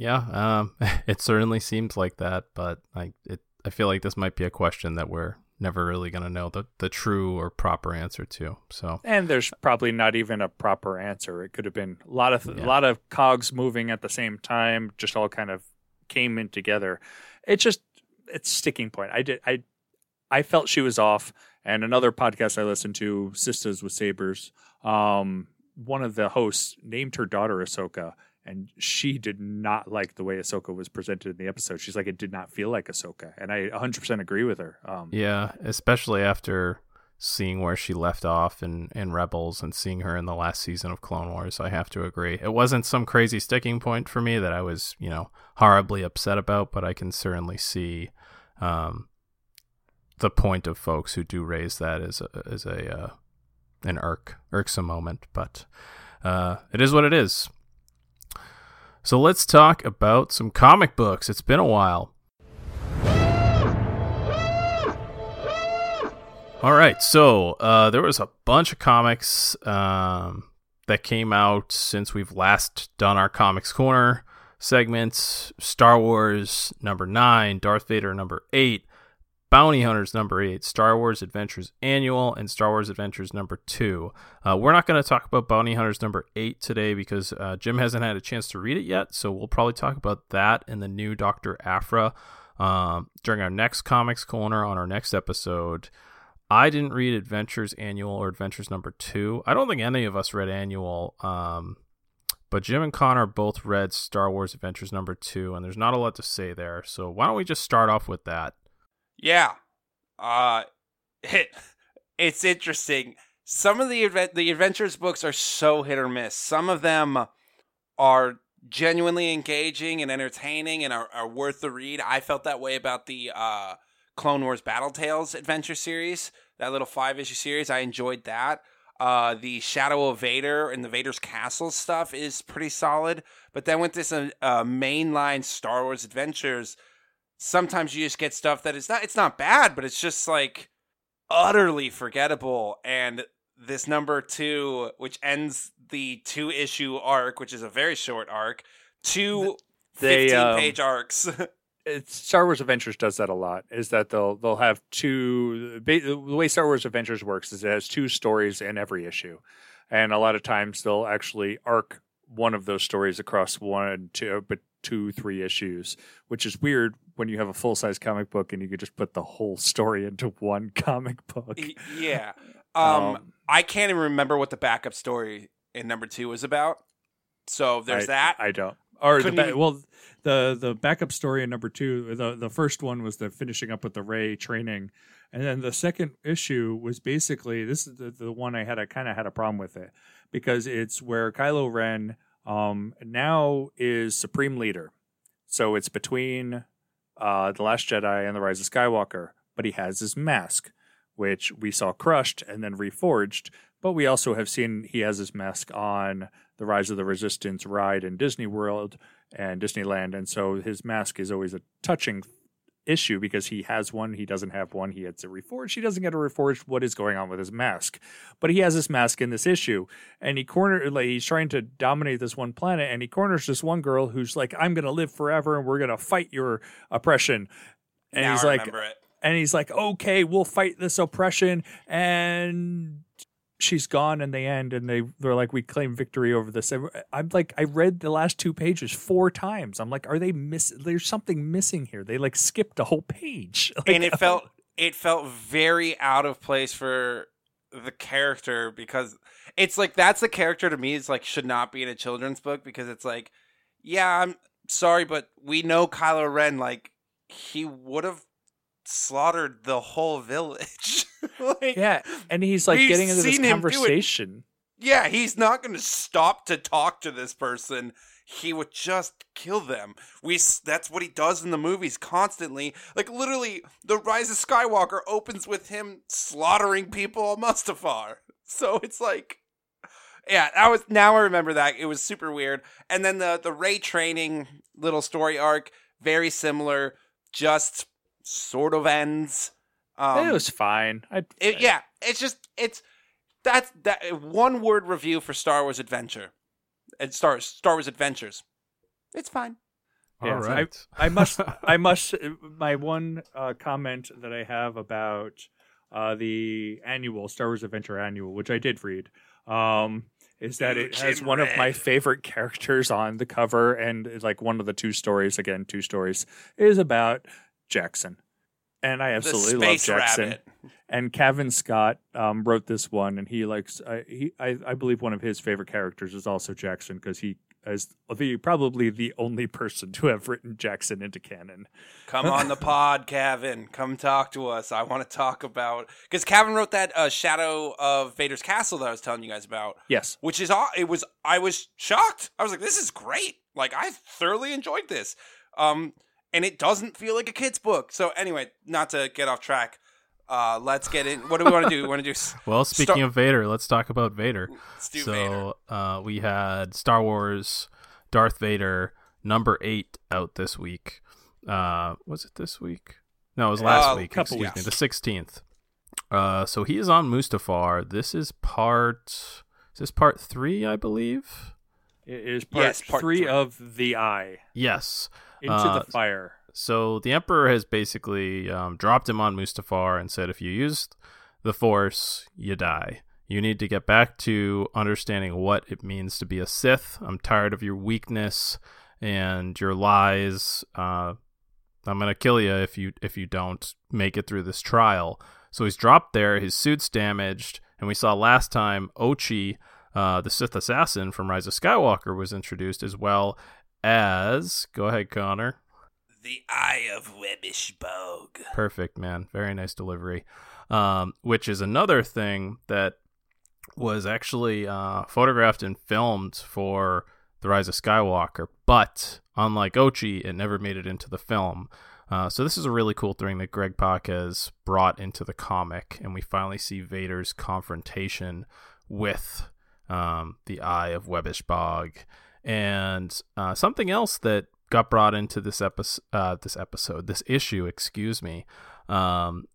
Yeah, um, it certainly seems like that, but I it I feel like this might be a question that we're never really going to know the, the true or proper answer to. So and there's probably not even a proper answer. It could have been a lot of Yeah. a lot of cogs moving at the same time, just all kind of came in together. It's just it's sticking point. I did I I felt she was off. And another podcast I listened to, Sisters with Sabers, um, one of the hosts named her daughter Ahsoka, and she did not like the way Ahsoka was presented in the episode. She's like, it did not feel like Ahsoka, and I 100% agree with her. Um, yeah, especially after seeing where she left off in, in Rebels and seeing her in the last season of Clone Wars, I have to agree. It wasn't some crazy sticking point for me that I was, you know, horribly upset about, but I can certainly see um, the point of folks who do raise that as a, as a uh, an irk irksome moment. But uh, it is what it is. So let's talk about some comic books. It's been a while. All right, so uh, there was a bunch of comics um, that came out since we've last done our Comics Corner segments. Star Wars number nine, Darth Vader number eight, Bounty Hunters number eight, Star Wars Adventures Annual, and Star Wars Adventures number two. Uh, we're not going to talk about Bounty Hunters number eight today because uh, Jim hasn't had a chance to read it yet. So we'll probably talk about that and the new Doctor Aphra um, during our next Comics Corner on our next episode. I didn't read Adventures Annual or Adventures number two. I don't think any of us read Annual. Um, but Jim and Connor both read Star Wars Adventures number two, and there's not a lot to say there. So why don't we just start off with that? Yeah. Uh it it's interesting. Some of the the adventures books are so hit or miss. Some of them are genuinely engaging and entertaining and are, are worth the read. I felt that way about the uh Clone Wars Battle Tales adventure series, that little five issue series. I enjoyed that. Uh, the Shadow of Vader and the Vader's Castle stuff is pretty solid. But then with this uh, uh, mainline Star Wars Adventures, sometimes you just get stuff that is not it's not bad, but it's just like utterly forgettable. And this number two, which ends the two issue arc, which is a very short arc, two They, 15 um, page arcs. it's Star Wars Adventures does that a lot. Is that they'll they'll have two. The way Star Wars Adventures works is it has two stories in every issue, and a lot of times they'll actually arc one of those stories across one, two, but two, three issues, which is weird when you have a full size comic book and you could just put the whole story into one comic book. Yeah. Um, Um, I can't even remember what the backup story in number two was about. So there's I, that. I don't. Or the Couldn't ba- even- well, the the backup story in number two. The the first one was the finishing up with the Rey training, and then the second issue was basically this is the, the one I had. I kind of had a problem with it because it's where Kylo Ren um now is supreme leader. So it's between uh the Last Jedi and the Rise of Skywalker, but he has his mask, which we saw crushed and then reforged. But we also have seen he has his mask on the Rise of the Resistance ride in Disney World and Disneyland, and so his mask is always a touching issue because he has one, he doesn't have one, he gets a reforged, he doesn't get a reforged. What is going on with his mask? But he has this mask in this issue, and he corner like he's trying to dominate this one planet, and he corners this one girl who's like, "I'm gonna live forever, and we're gonna fight your oppression." And now he's like, it. and he's like, okay, we'll fight this oppression. And she's gone in the end. And they, they're like, we claim victory over this. I'm like, I read the last two pages four times. I'm like, are they miss? There's something missing here. They like skipped a whole page. Like, and it felt it felt very out of place for the character because it's like that's the character to me is like should not be in a children's book because it's like yeah i'm sorry but we know kylo ren like he would have slaughtered the whole village like, Yeah, and he's like getting into this seen him do it. conversation. yeah, he's not going to stop to talk to this person. He would just kill them. We that's what he does in the movies constantly. Like literally, the Rise of Skywalker opens with him slaughtering people on Mustafar. So it's like, yeah, I was now I remember that it was super weird. And then the the Rey training little story arc, very similar, just sort of ends. Um, it was fine. I it- yeah, it's just it's that's that one word review for Star Wars Adventure, and Star Star Wars Adventures. It's fine. Yeah, All so right. I must, I must. My one uh, comment that I have about uh, the annual Star Wars Adventure Annual, which I did read, um, is that it has in one of my favorite characters on the cover, and like one of the two stories. Again, two stories is about Jaxxon, and I absolutely love Jaxxon. rabbit. And Cavan Scott um, wrote this one, and he likes. I he, I, I believe one of his favorite characters is also Jaxxon because he is the probably the only person to have written Jaxxon into canon. Come on the pod, Kevin. Come talk to us. I want to talk about because Kevin wrote that uh, Shadow of Vader's Castle that I was telling you guys about. Yes, which is it was I was shocked. I was like, this is great. Like I thoroughly enjoyed this. Um, and it doesn't feel like a kid's book. So anyway, not to get off track. Uh, let's get in. What do we want to do? We want to do Well, speaking Star- of Vader, let's talk about Vader. let's do so Vader. Uh, we had Star Wars Darth Vader number eight out this week. Uh, was it this week? No, it was last Uh, week. couple excuse me, the sixteenth. Uh, so he is on Mustafar. This is part. Is this part three? I believe. it is part, Yes, part three, three. of the Eye Yes. Into Uh, the fire. So the Emperor has basically um, dropped him on Mustafar and said, if you use the Force, you die. You need to get back to understanding what it means to be a Sith. I'm tired of your weakness and your lies. Uh, I'm gonna kill you if you if you don't make it through this trial. So he's dropped there. His suit's damaged, and we saw last time Ochi, uh, the Sith assassin from Rise of Skywalker, was introduced as well as. Go ahead, Connor. The Eye of Webbish Bog. Perfect, man. Very nice delivery. Um, which is another thing that was actually uh, photographed and filmed for The Rise of Skywalker, but unlike Ochi, it never made it into the film. Uh, so this is a really cool thing that Greg Pak has brought into the comic, and we finally see Vader's confrontation with um, the Eye of Webbish Bog, and uh, something else that got brought into this episode, uh, this episode, this issue, excuse me. Um,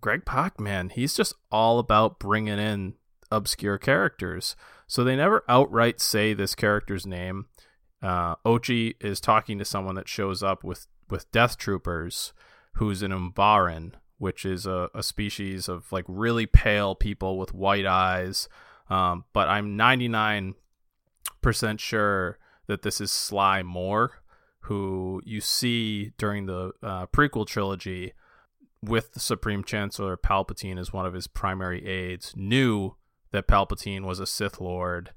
Greg Pak, man, he's just all about bringing in obscure characters. So they never outright say this character's name. Uh, Ochi is talking to someone that shows up with with Death Troopers, who's an Umbaran, which is a, a species of like really pale people with white eyes. Um, but I'm 99% sure that this is Sly Moore, who you see during the uh, prequel trilogy with the Supreme Chancellor Palpatine as one of his primary aides, knew that Palpatine was a Sith Lord.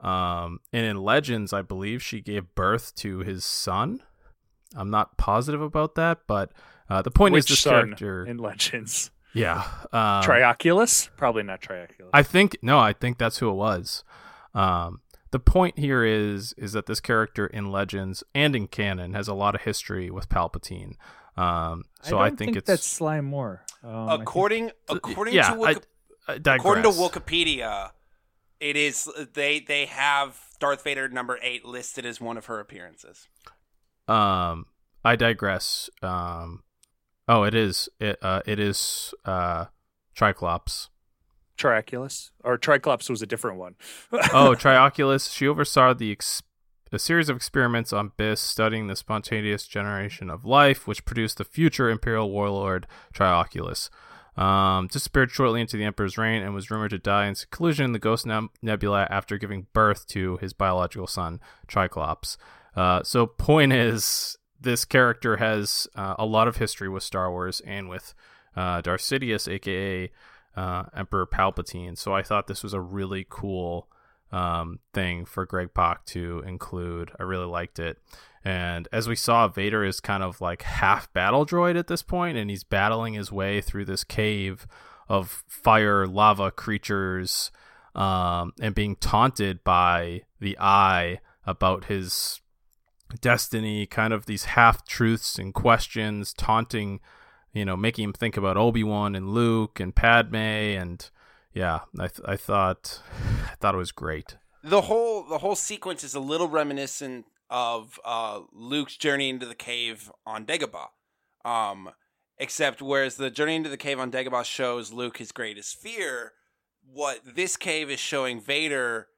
Um, and in Legends, I believe she gave birth to his son. I'm not positive about that, but uh, the point Which is this son character. in Legends? yeah. Um, Trioculus? Probably not Trioculus. I think no, I think that's who it was. Um, the point here is is that this character in Legends and in canon has a lot of history with Palpatine. Um, so I, don't think, it's that's Sly Moore. Um, I think- According according yeah. to Wiki- I, I according to. Wikipedia, it is they they have Darth Vader number eight listed as one of her appearances. Um, I digress. Um, oh, it is it uh it is uh Triclops. Trioculus or Triclops was a different one. oh, Trioculus. She oversaw the ex- a series of experiments on Byss studying the spontaneous generation of life, which produced the future Imperial warlord Trioculus. Um, disappeared shortly into the Emperor's reign and was rumored to die in seclusion in the Ghost Nebula after giving birth to his biological son, Triclops. Uh, so, point is, this character has uh, a lot of history with Star Wars and with uh, Darth Sidious, aka uh, Emperor Palpatine. So I thought this was a really cool um, thing for Greg Pak to include. I really liked it. And as we saw, Vader is kind of like half battle droid at this point, and he's battling his way through this cave of fire lava creatures um, and being taunted by the eye about his destiny kind of these half truths and questions taunting you know making him think about obi-wan and luke and padme and yeah i, th- I thought i thought it was great the whole the whole sequence is a little reminiscent of uh, Luke's journey into the cave on Dagobah. Um, except whereas the journey into the cave on Dagobah shows Luke his greatest fear, what this cave is showing Vader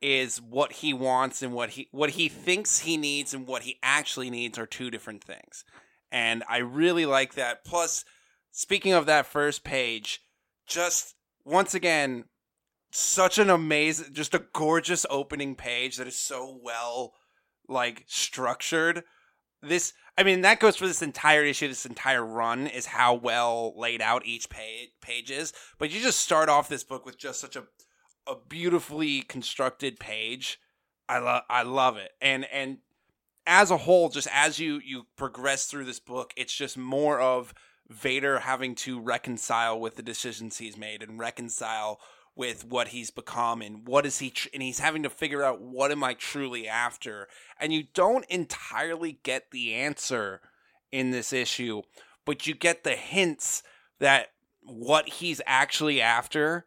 is what he wants and what he what he thinks he needs and what he actually needs are two different things. And I really like that. Plus, speaking of that first page, just once again, such an amazing, just a gorgeous opening page that is so well like structured. This, I mean, that goes for this entire issue, this entire run is how well laid out each page page is. But you just start off this book with just such a a beautifully constructed page. I love I love it. And and as a whole, just as you you progress through this book, it's just more of Vader having to reconcile with the decisions he's made and reconcile with what he's become and what is he tr- and he's having to figure out what am I truly after. And you don't entirely get the answer in this issue but you get the hints that what he's actually after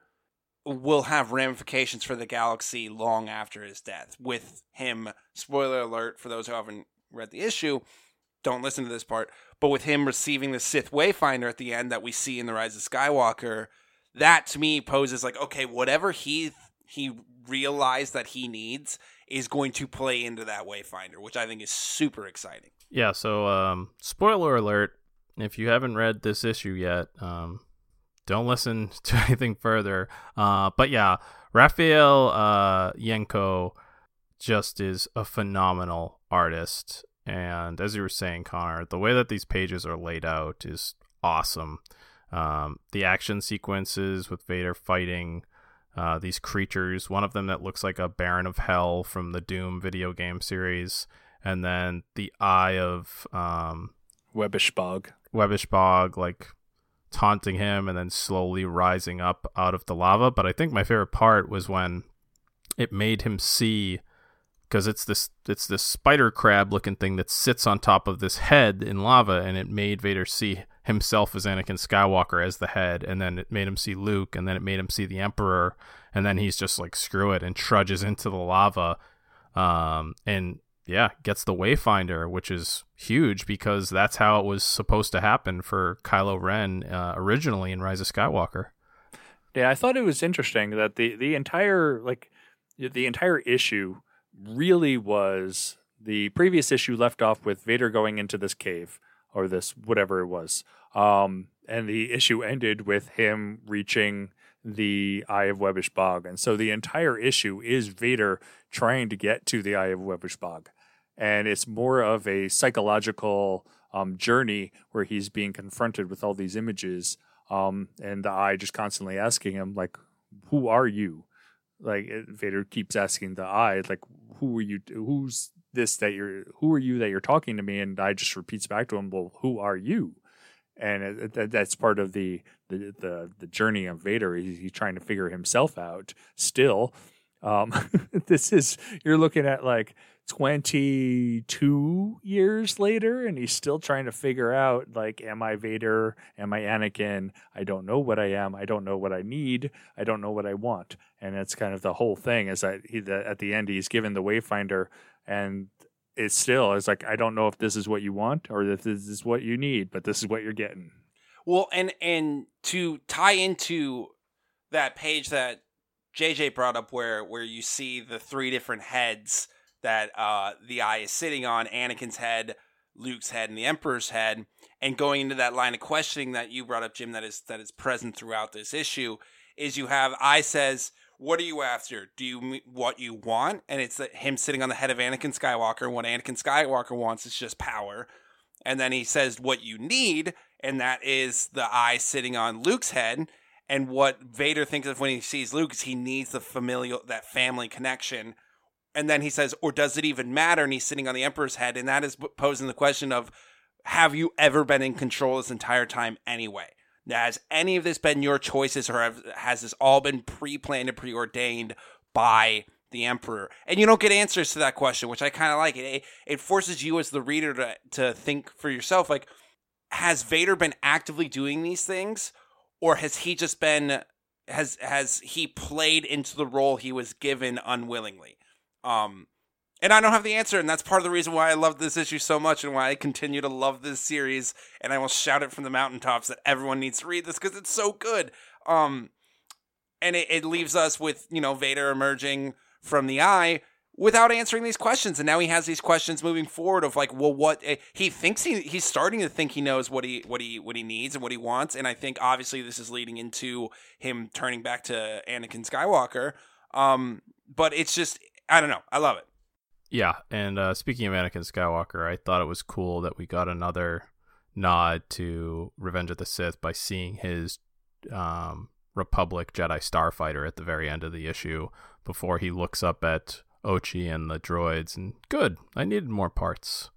will have ramifications for the galaxy long after his death. With him spoiler alert for those who haven't read the issue don't listen to this part but with him receiving the Sith Wayfinder at the end that we see in the Rise of Skywalker that to me poses like okay whatever he he realized that he needs is going to play into that wayfinder which i think is super exciting. Yeah so um spoiler alert if you haven't read this issue yet um don't listen to anything further. Uh but yeah Raffaele uh Ienco just is a phenomenal artist. And as you were saying connor the way that these pages are laid out is awesome. Um, the action sequences with Vader fighting uh, these creatures, one of them that looks like a Baron of Hell from the Doom video game series, and then the Eye of um, Webbish Bog. Webbish Bog, like taunting him and then slowly rising up out of the lava. But I think my favorite part was when it made him see because it's this it's this spider crab looking thing that sits on top of this head in lava and it made Vader see himself as Anakin Skywalker as the head, and then it made him see Luke, and then it made him see the Emperor, and then he's just like screw it and trudges into the lava, um, and yeah, gets the Wayfinder, which is huge because that's how it was supposed to happen for Kylo Ren uh, originally in Rise of Skywalker. Yeah, I thought it was interesting that the the entire like the entire issue really was the previous issue left off with Vader going into this cave or this whatever it was. Um, and the issue ended with him reaching the Eye of Webbish Bog. And so the entire issue is Vader trying to get to the Eye of Webbish Bog. And it's more of a psychological um, journey where he's being confronted with all these images. Um, and the Eye just constantly asking him, like, who are you? Like Vader keeps asking the Eye, like, who are you? Who's this that you're who are you that you're talking to me and i just repeats back to him well who are you and that's part of the, the the the journey of vader he's, he's trying to figure himself out still um, this is you're looking at like 22 years later and he's still trying to figure out like am i vader? Am i anakin? I don't know what i am. I don't know what i need. I don't know what i want. And that's kind of the whole thing is that he the, at the end he's given the wayfinder and it's still it's like I don't know if this is what you want or if this is what you need, but this is what you're getting. Well, and and to tie into that page that JJ brought up, where where you see the three different heads that uh, the eye is sitting on, Anakin's head, Luke's head, and the Emperor's head, and going into that line of questioning that you brought up, Jim, that is that is present throughout this issue, is you have I says what are you after? Do you what you want? And it's him sitting on the head of Anakin Skywalker. And what Anakin Skywalker wants is just power. And then he says what you need, and that is the eye sitting on Luke's head. And what Vader thinks of when he sees Luke is he needs the familial, that family connection. And then he says, or does it even matter? And he's sitting on the Emperor's head, and that is posing the question of, have you ever been in control this entire time anyway? Now, has any of this been your choices, or have, has this all been pre-planned and preordained by the Emperor? And you don't get answers to that question, which I kind of like. It it forces you as the reader to to think for yourself, like, has Vader been actively doing these things, or has he just been has has he played into the role he was given unwillingly? Um, and I don't have the answer, and that's part of the reason why I love this issue so much and why I continue to love this series. And I will shout it from the mountaintops that everyone needs to read this because it's so good. Um, and it, it leaves us with you know Vader emerging from the eye without answering these questions, and now he has these questions moving forward of like, well, what eh, he thinks he he's starting to think he knows what he what he what he needs and what he wants, and I think obviously this is leading into him turning back to Anakin Skywalker. Um, but it's just I don't know, I love it. Yeah, and uh, speaking of Anakin Skywalker, I thought it was cool that we got another nod to Revenge of the Sith by seeing his um, Republic Jedi Starfighter at the very end of the issue before he looks up at Ochi and the droids. And good, I needed more parts.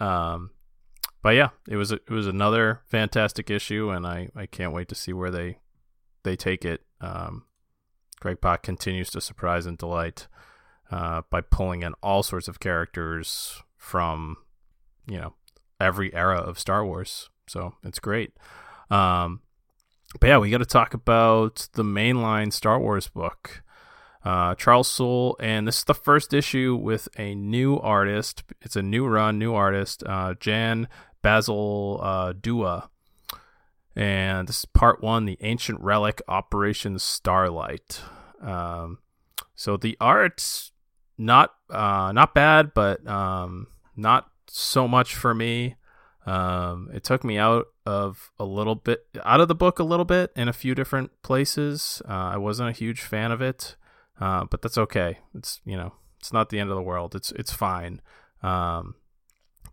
Um, but yeah, it was it was another fantastic issue, and I, I can't wait to see where they they take it. Um, Greg Pak continues to surprise and delight uh, by pulling in all sorts of characters from you know every era of Star Wars. So it's great. Um, but yeah, we got to talk about the mainline Star Wars book. Uh, Charles Soule, and this is the first issue with a new artist. It's a new run, new artist, uh, Jan Basil uh, Dua. And this is part one the Ancient Relic Operation Starlight. Um, so the art, not uh, not bad, but um, not so much for me. Um, it took me out of a little bit out of the book a little bit in a few different places. Uh, I wasn't a huge fan of it, uh, but that's okay. It's you know it's not the end of the world. It's it's fine. Um,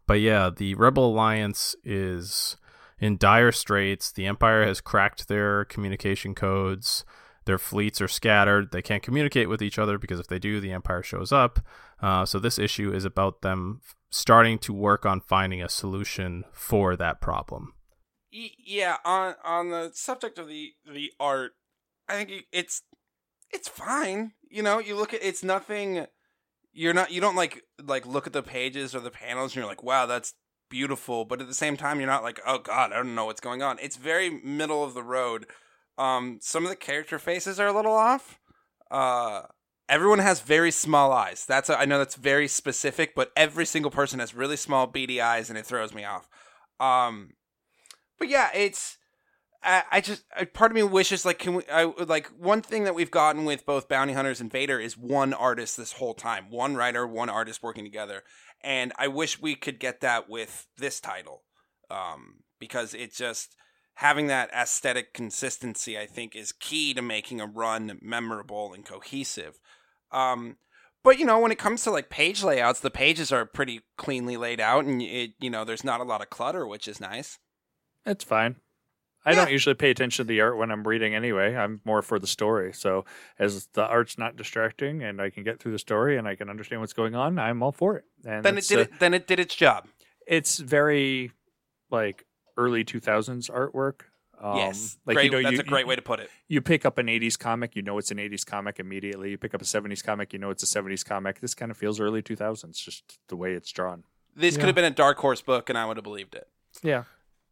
but yeah, the Rebel Alliance is in dire straits. The Empire has cracked their communication codes. Their fleets are scattered. They can't communicate with each other because if they do, the Empire shows up. Uh, so this issue is about them starting to work on finding a solution for that problem. Yeah, on on the subject of the the art, I think it's it's fine. You know, you look at it's nothing. You're not you don't like like look at the pages or the panels and you're like, wow, that's beautiful. But at the same time, you're not like, oh god, I don't know what's going on. It's very middle of the road. Um, some of the character faces are a little off. Uh, everyone has very small eyes. That's a, I know that's very specific, but every single person has really small beady eyes, and it throws me off. Um, but yeah, it's I, I just I, part of me wishes like can we I like one thing that we've gotten with both bounty hunters and Vader is one artist this whole time, one writer, one artist working together, and I wish we could get that with this title, um, because it just having that aesthetic consistency I think is key to making a run memorable and cohesive. Um, but you know, when it comes to like page layouts, the pages are pretty cleanly laid out, and it you know there's not a lot of clutter, which is nice. It's fine. I Yeah. don't usually pay attention to the art when I'm reading anyway. I'm more for the story. So as the art's not distracting and I can get through the story and I can understand what's going on, I'm all for it. And Then it did uh, it. Then it did its job. it's very like early 2000s artwork. Um, yes, like great. you know, that's you, a great way to put it. You pick up an 80s comic, you know it's an 80s comic immediately. You pick up a 70s comic, you know it's a 70s comic. This kind of feels early 2000s, just the way it's drawn. This Yeah. could have been a dark horse book, and I would have believed it. Yeah.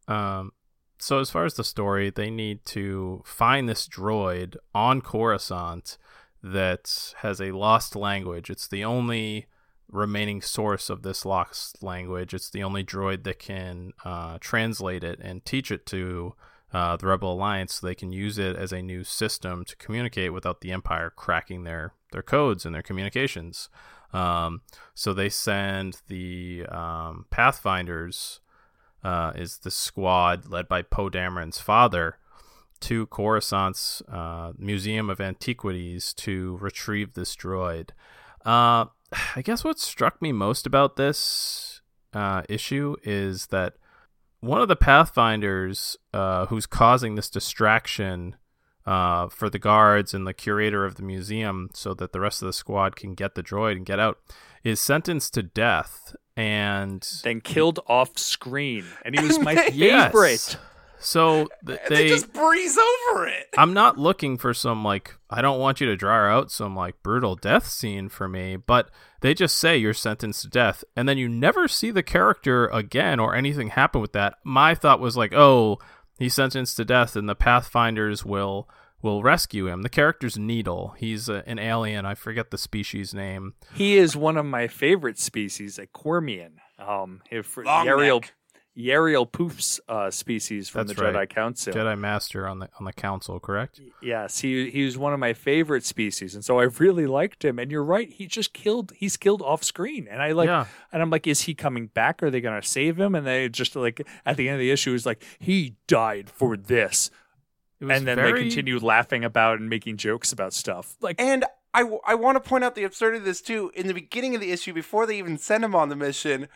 Um, so as far as the story, they need to find this droid on Coruscant that has a lost language. It's the only remaining source of this lost language. It's the only droid that can uh, translate it and teach it to uh, the Rebel Alliance, so they can use it as a new system to communicate without the Empire cracking their their codes and their communications. Um, so they send the um, Pathfinders uh, is the squad led by Poe Dameron's father to Coruscant's uh, Museum of Antiquities to retrieve this droid. Uh, I guess what struck me most about this uh, issue is that one of the Pathfinders uh, who's causing this distraction uh, for the guards and the curator of the museum so that the rest of the squad can get the droid and get out is sentenced to death. And Then killed off screen. And he was my Yes. Favorite. So th- And they, they, just breeze over it. I'm not looking for some like I don't want you to draw out some like brutal death scene for me, but they just say you're sentenced to death, and then you never see the character again or anything happen with that. My thought was like, oh, he's sentenced to death, and the Pathfinders will will rescue him. The character's Needle. He's a, an alien. I forget the species name. He is one of my favorite species, a Quermian. Um, if Long Yarael neck. Yarael Poof's uh, species from That's the Jedi. Council. Jedi Master on the on the council, correct? Yes, he he was one of my favorite species, and so I really liked him. And you're right, he just killed. He's killed off screen, and I like. Yeah. And I'm like, is he coming back? Are they going to save him? And they just like at the end of the issue is like, he died for this, It was and then very- they continue laughing about and making jokes about stuff. Like, And I, I want to point out the absurdity of this too. In the beginning of the issue, before they even send him on the mission,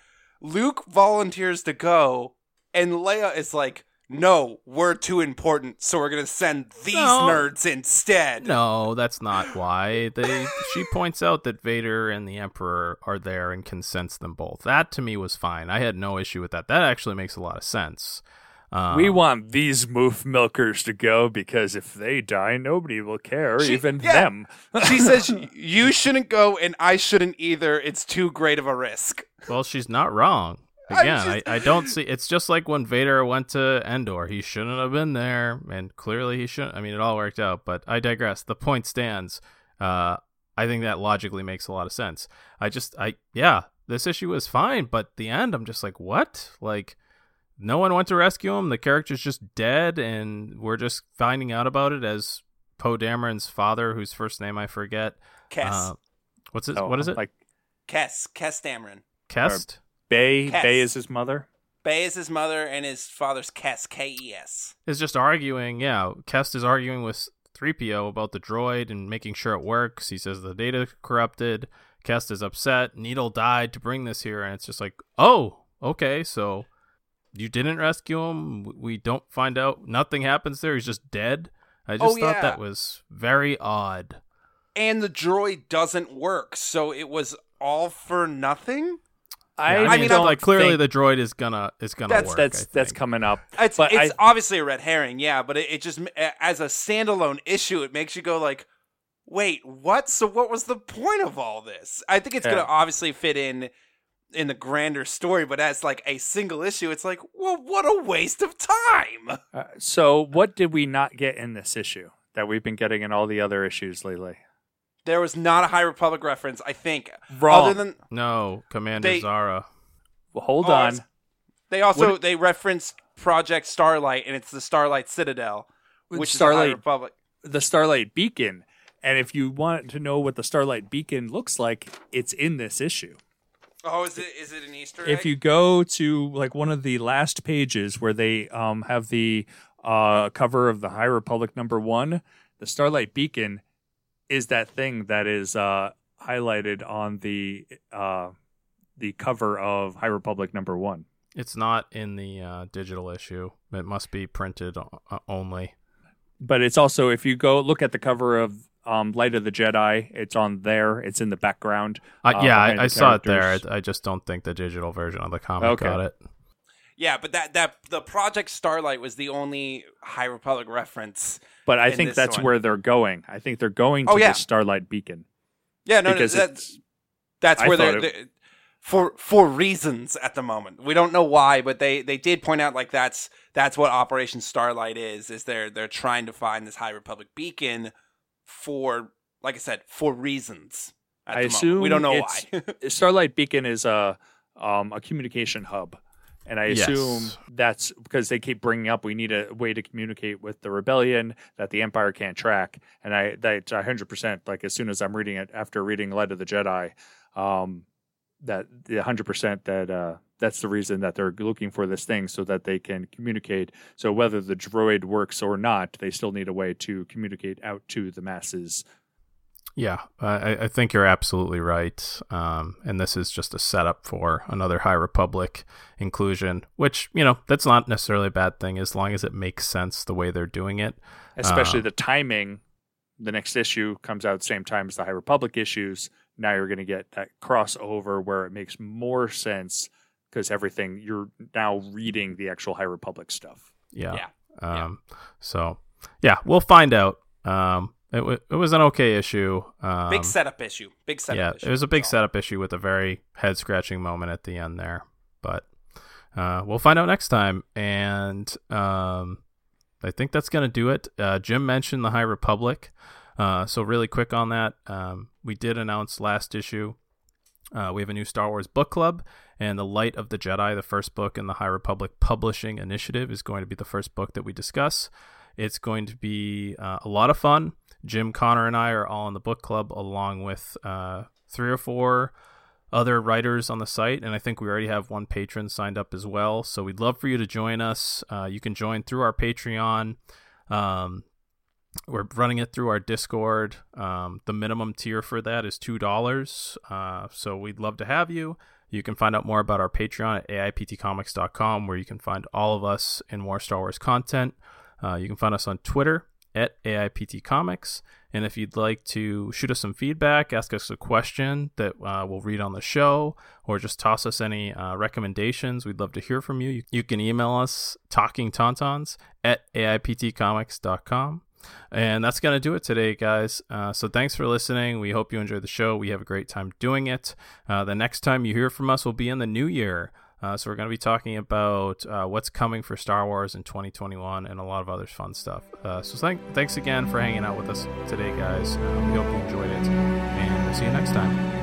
Luke volunteers to go, and Leia is like, "No, we're too important, so we're gonna send these No. nerds instead." No, that's not why. They she points out that Vader and the Emperor are there and can sense them both. That to me was fine. I had no issue with that. That actually makes a lot of sense. Um, we want these moof milkers to go because if they die, nobody will care, She- even yeah. them. she says, "You shouldn't go, and I shouldn't either. It's too great of a risk." well, she's not wrong. I'm Again, I, just- I don't see. It's just like when Vader went to Endor. He shouldn't have been there, and clearly he shouldn't. I mean, it all worked out, but I digress. The point stands. Uh, I think that logically makes a lot of sense. I just, I yeah, this issue was fine, but the end, I'm just like, what? Like, no one went to rescue him. The character's just dead, and we're just finding out about it as Poe Dameron's father, whose first name I forget. Kes, Uh, what's it? Oh, what is it? Like Kes, Kes Dameron. Kest. Bey, Kes. Bey is his mother. Bey is his mother, and his father's Kes, K E S. is just arguing. Yeah, Kest is arguing with 3PO about the droid and making sure it works. He says the data corrupted. Kest is upset. Needle died to bring this here, and it's just like, oh, okay, so you didn't rescue him. We don't find out. Nothing happens there. He's just dead. I oh, just Oh, thought yeah. that was very odd. And the droid doesn't work, so it was all for nothing. I, Yeah, I mean, don't like clearly the droid is gonna is gonna That's- work. that's that's coming up. It's But it's I- obviously a red herring, yeah, but it, it just as a standalone issue, it makes you go like, wait, what? So what was the point of all this? I think it's Yeah. gonna obviously fit in in the grander story, but as like a single issue, it's like, well, what a waste of time. Uh, so, what did we not get in this issue that we've been getting in all the other issues lately? There was not a High Republic reference, I think. Wrong. Other than no Commander They- Zahra. Well, hold Oh, on. they also What- they referenced Project Starlight, and it's the Starlight Citadel, With which is a High Starlight- Republic. The Starlight Beacon. And if you want to know what the Starlight Beacon looks like, it's in this issue. Oh, is it is it an Easter egg? If you go to like one of the last pages where they um, have the uh, cover of the High Republic number one, the Starlight Beacon is that thing that is uh, highlighted on the uh, the cover of High Republic number one. It's not in the uh, digital issue. It must be printed uh, only. But it's also if you go look at the cover of um, Light of the Jedi, it's on there. It's in the background. Uh, uh, yeah, I, I saw it there. I, I just don't think the digital version of the comic Okay. got it. Yeah, but that that the Project Starlight was the only High Republic reference. But I think that's one. where they're going. I think they're going to Oh, yeah. the Starlight Beacon. Yeah, no, no, that's it's- that's I where they're, it- they for for reasons at the moment. We don't know why, but they they did point out like that's that's what Operation Starlight is. Is they're they're trying to find this High Republic beacon for like I said for reasons. At I the moment. we don't know it's- why. Starlight Beacon is a um, a communication hub, and I Yes. assume that's because they keep bringing up we need a way to communicate with the rebellion that the Empire can't track. And I that I hundred percent like as soon as I'm reading it after reading Light of the Jedi, um, that the hundred percent that uh, that's the reason that they're looking for this thing so that they can communicate. So whether the droid works or not, they still need a way to communicate out to the masses. Yeah, I, I think you're absolutely right. Um, and this is just a setup for another High Republic inclusion, which, you know, that's not necessarily a bad thing as long as it makes sense the way they're doing it. especially Uh, the timing. The next issue comes out same time as the High Republic issues. Now you're going to get that crossover where it makes more sense because everything you're now reading the actual High Republic stuff. Yeah. Yeah. Um, So yeah, we'll find out. Um, it, w- it was an okay issue. Um, big setup issue. Big setup yeah, issue. it was a big So, setup issue with a very head scratching moment at the end there. But uh, we'll find out next time. And um, I think that's going to do it. Uh, Jim mentioned the High Republic. Uh, so, really quick on that, um, we did announce last issue. Uh, we have a new Star Wars book club, and The Light of the Jedi, the first book in the High Republic Publishing Initiative, is going to be the first book that we discuss. It's going to be uh, a lot of fun. Jim, Connor, and I are all in the book club, along with uh, three or four other writers on the site, and I think we already have one patron signed up as well. So we'd love for you to join us. Uh, you can join through our Patreon. Um, we're running it through our Discord. Um, the minimum tier for that is two dollars. Uh, so we'd love to have you. You can find out more about our Patreon at aiptcomics.com, where you can find all of us and more Star Wars content. Uh, you can find us on Twitter at aiptcomics, And if you'd like to shoot us some feedback, ask us a question that uh, we'll read on the show, or just toss us any uh, recommendations, we'd love to hear from you. You, can email us talkingtauntauns at AIPTcomics.com. And that's going to do it today, guys. Uh, so thanks for listening. We hope you enjoyed the show. We have a great time doing it. Uh, the next time you hear from us will be in the new year. Uh, so we're going to be talking about uh, what's coming for Star Wars in 2021 and a lot of other fun stuff. Uh, so thank, thanks again for hanging out with us today, guys. Uh, we hope you enjoyed it, and we'll see you next time.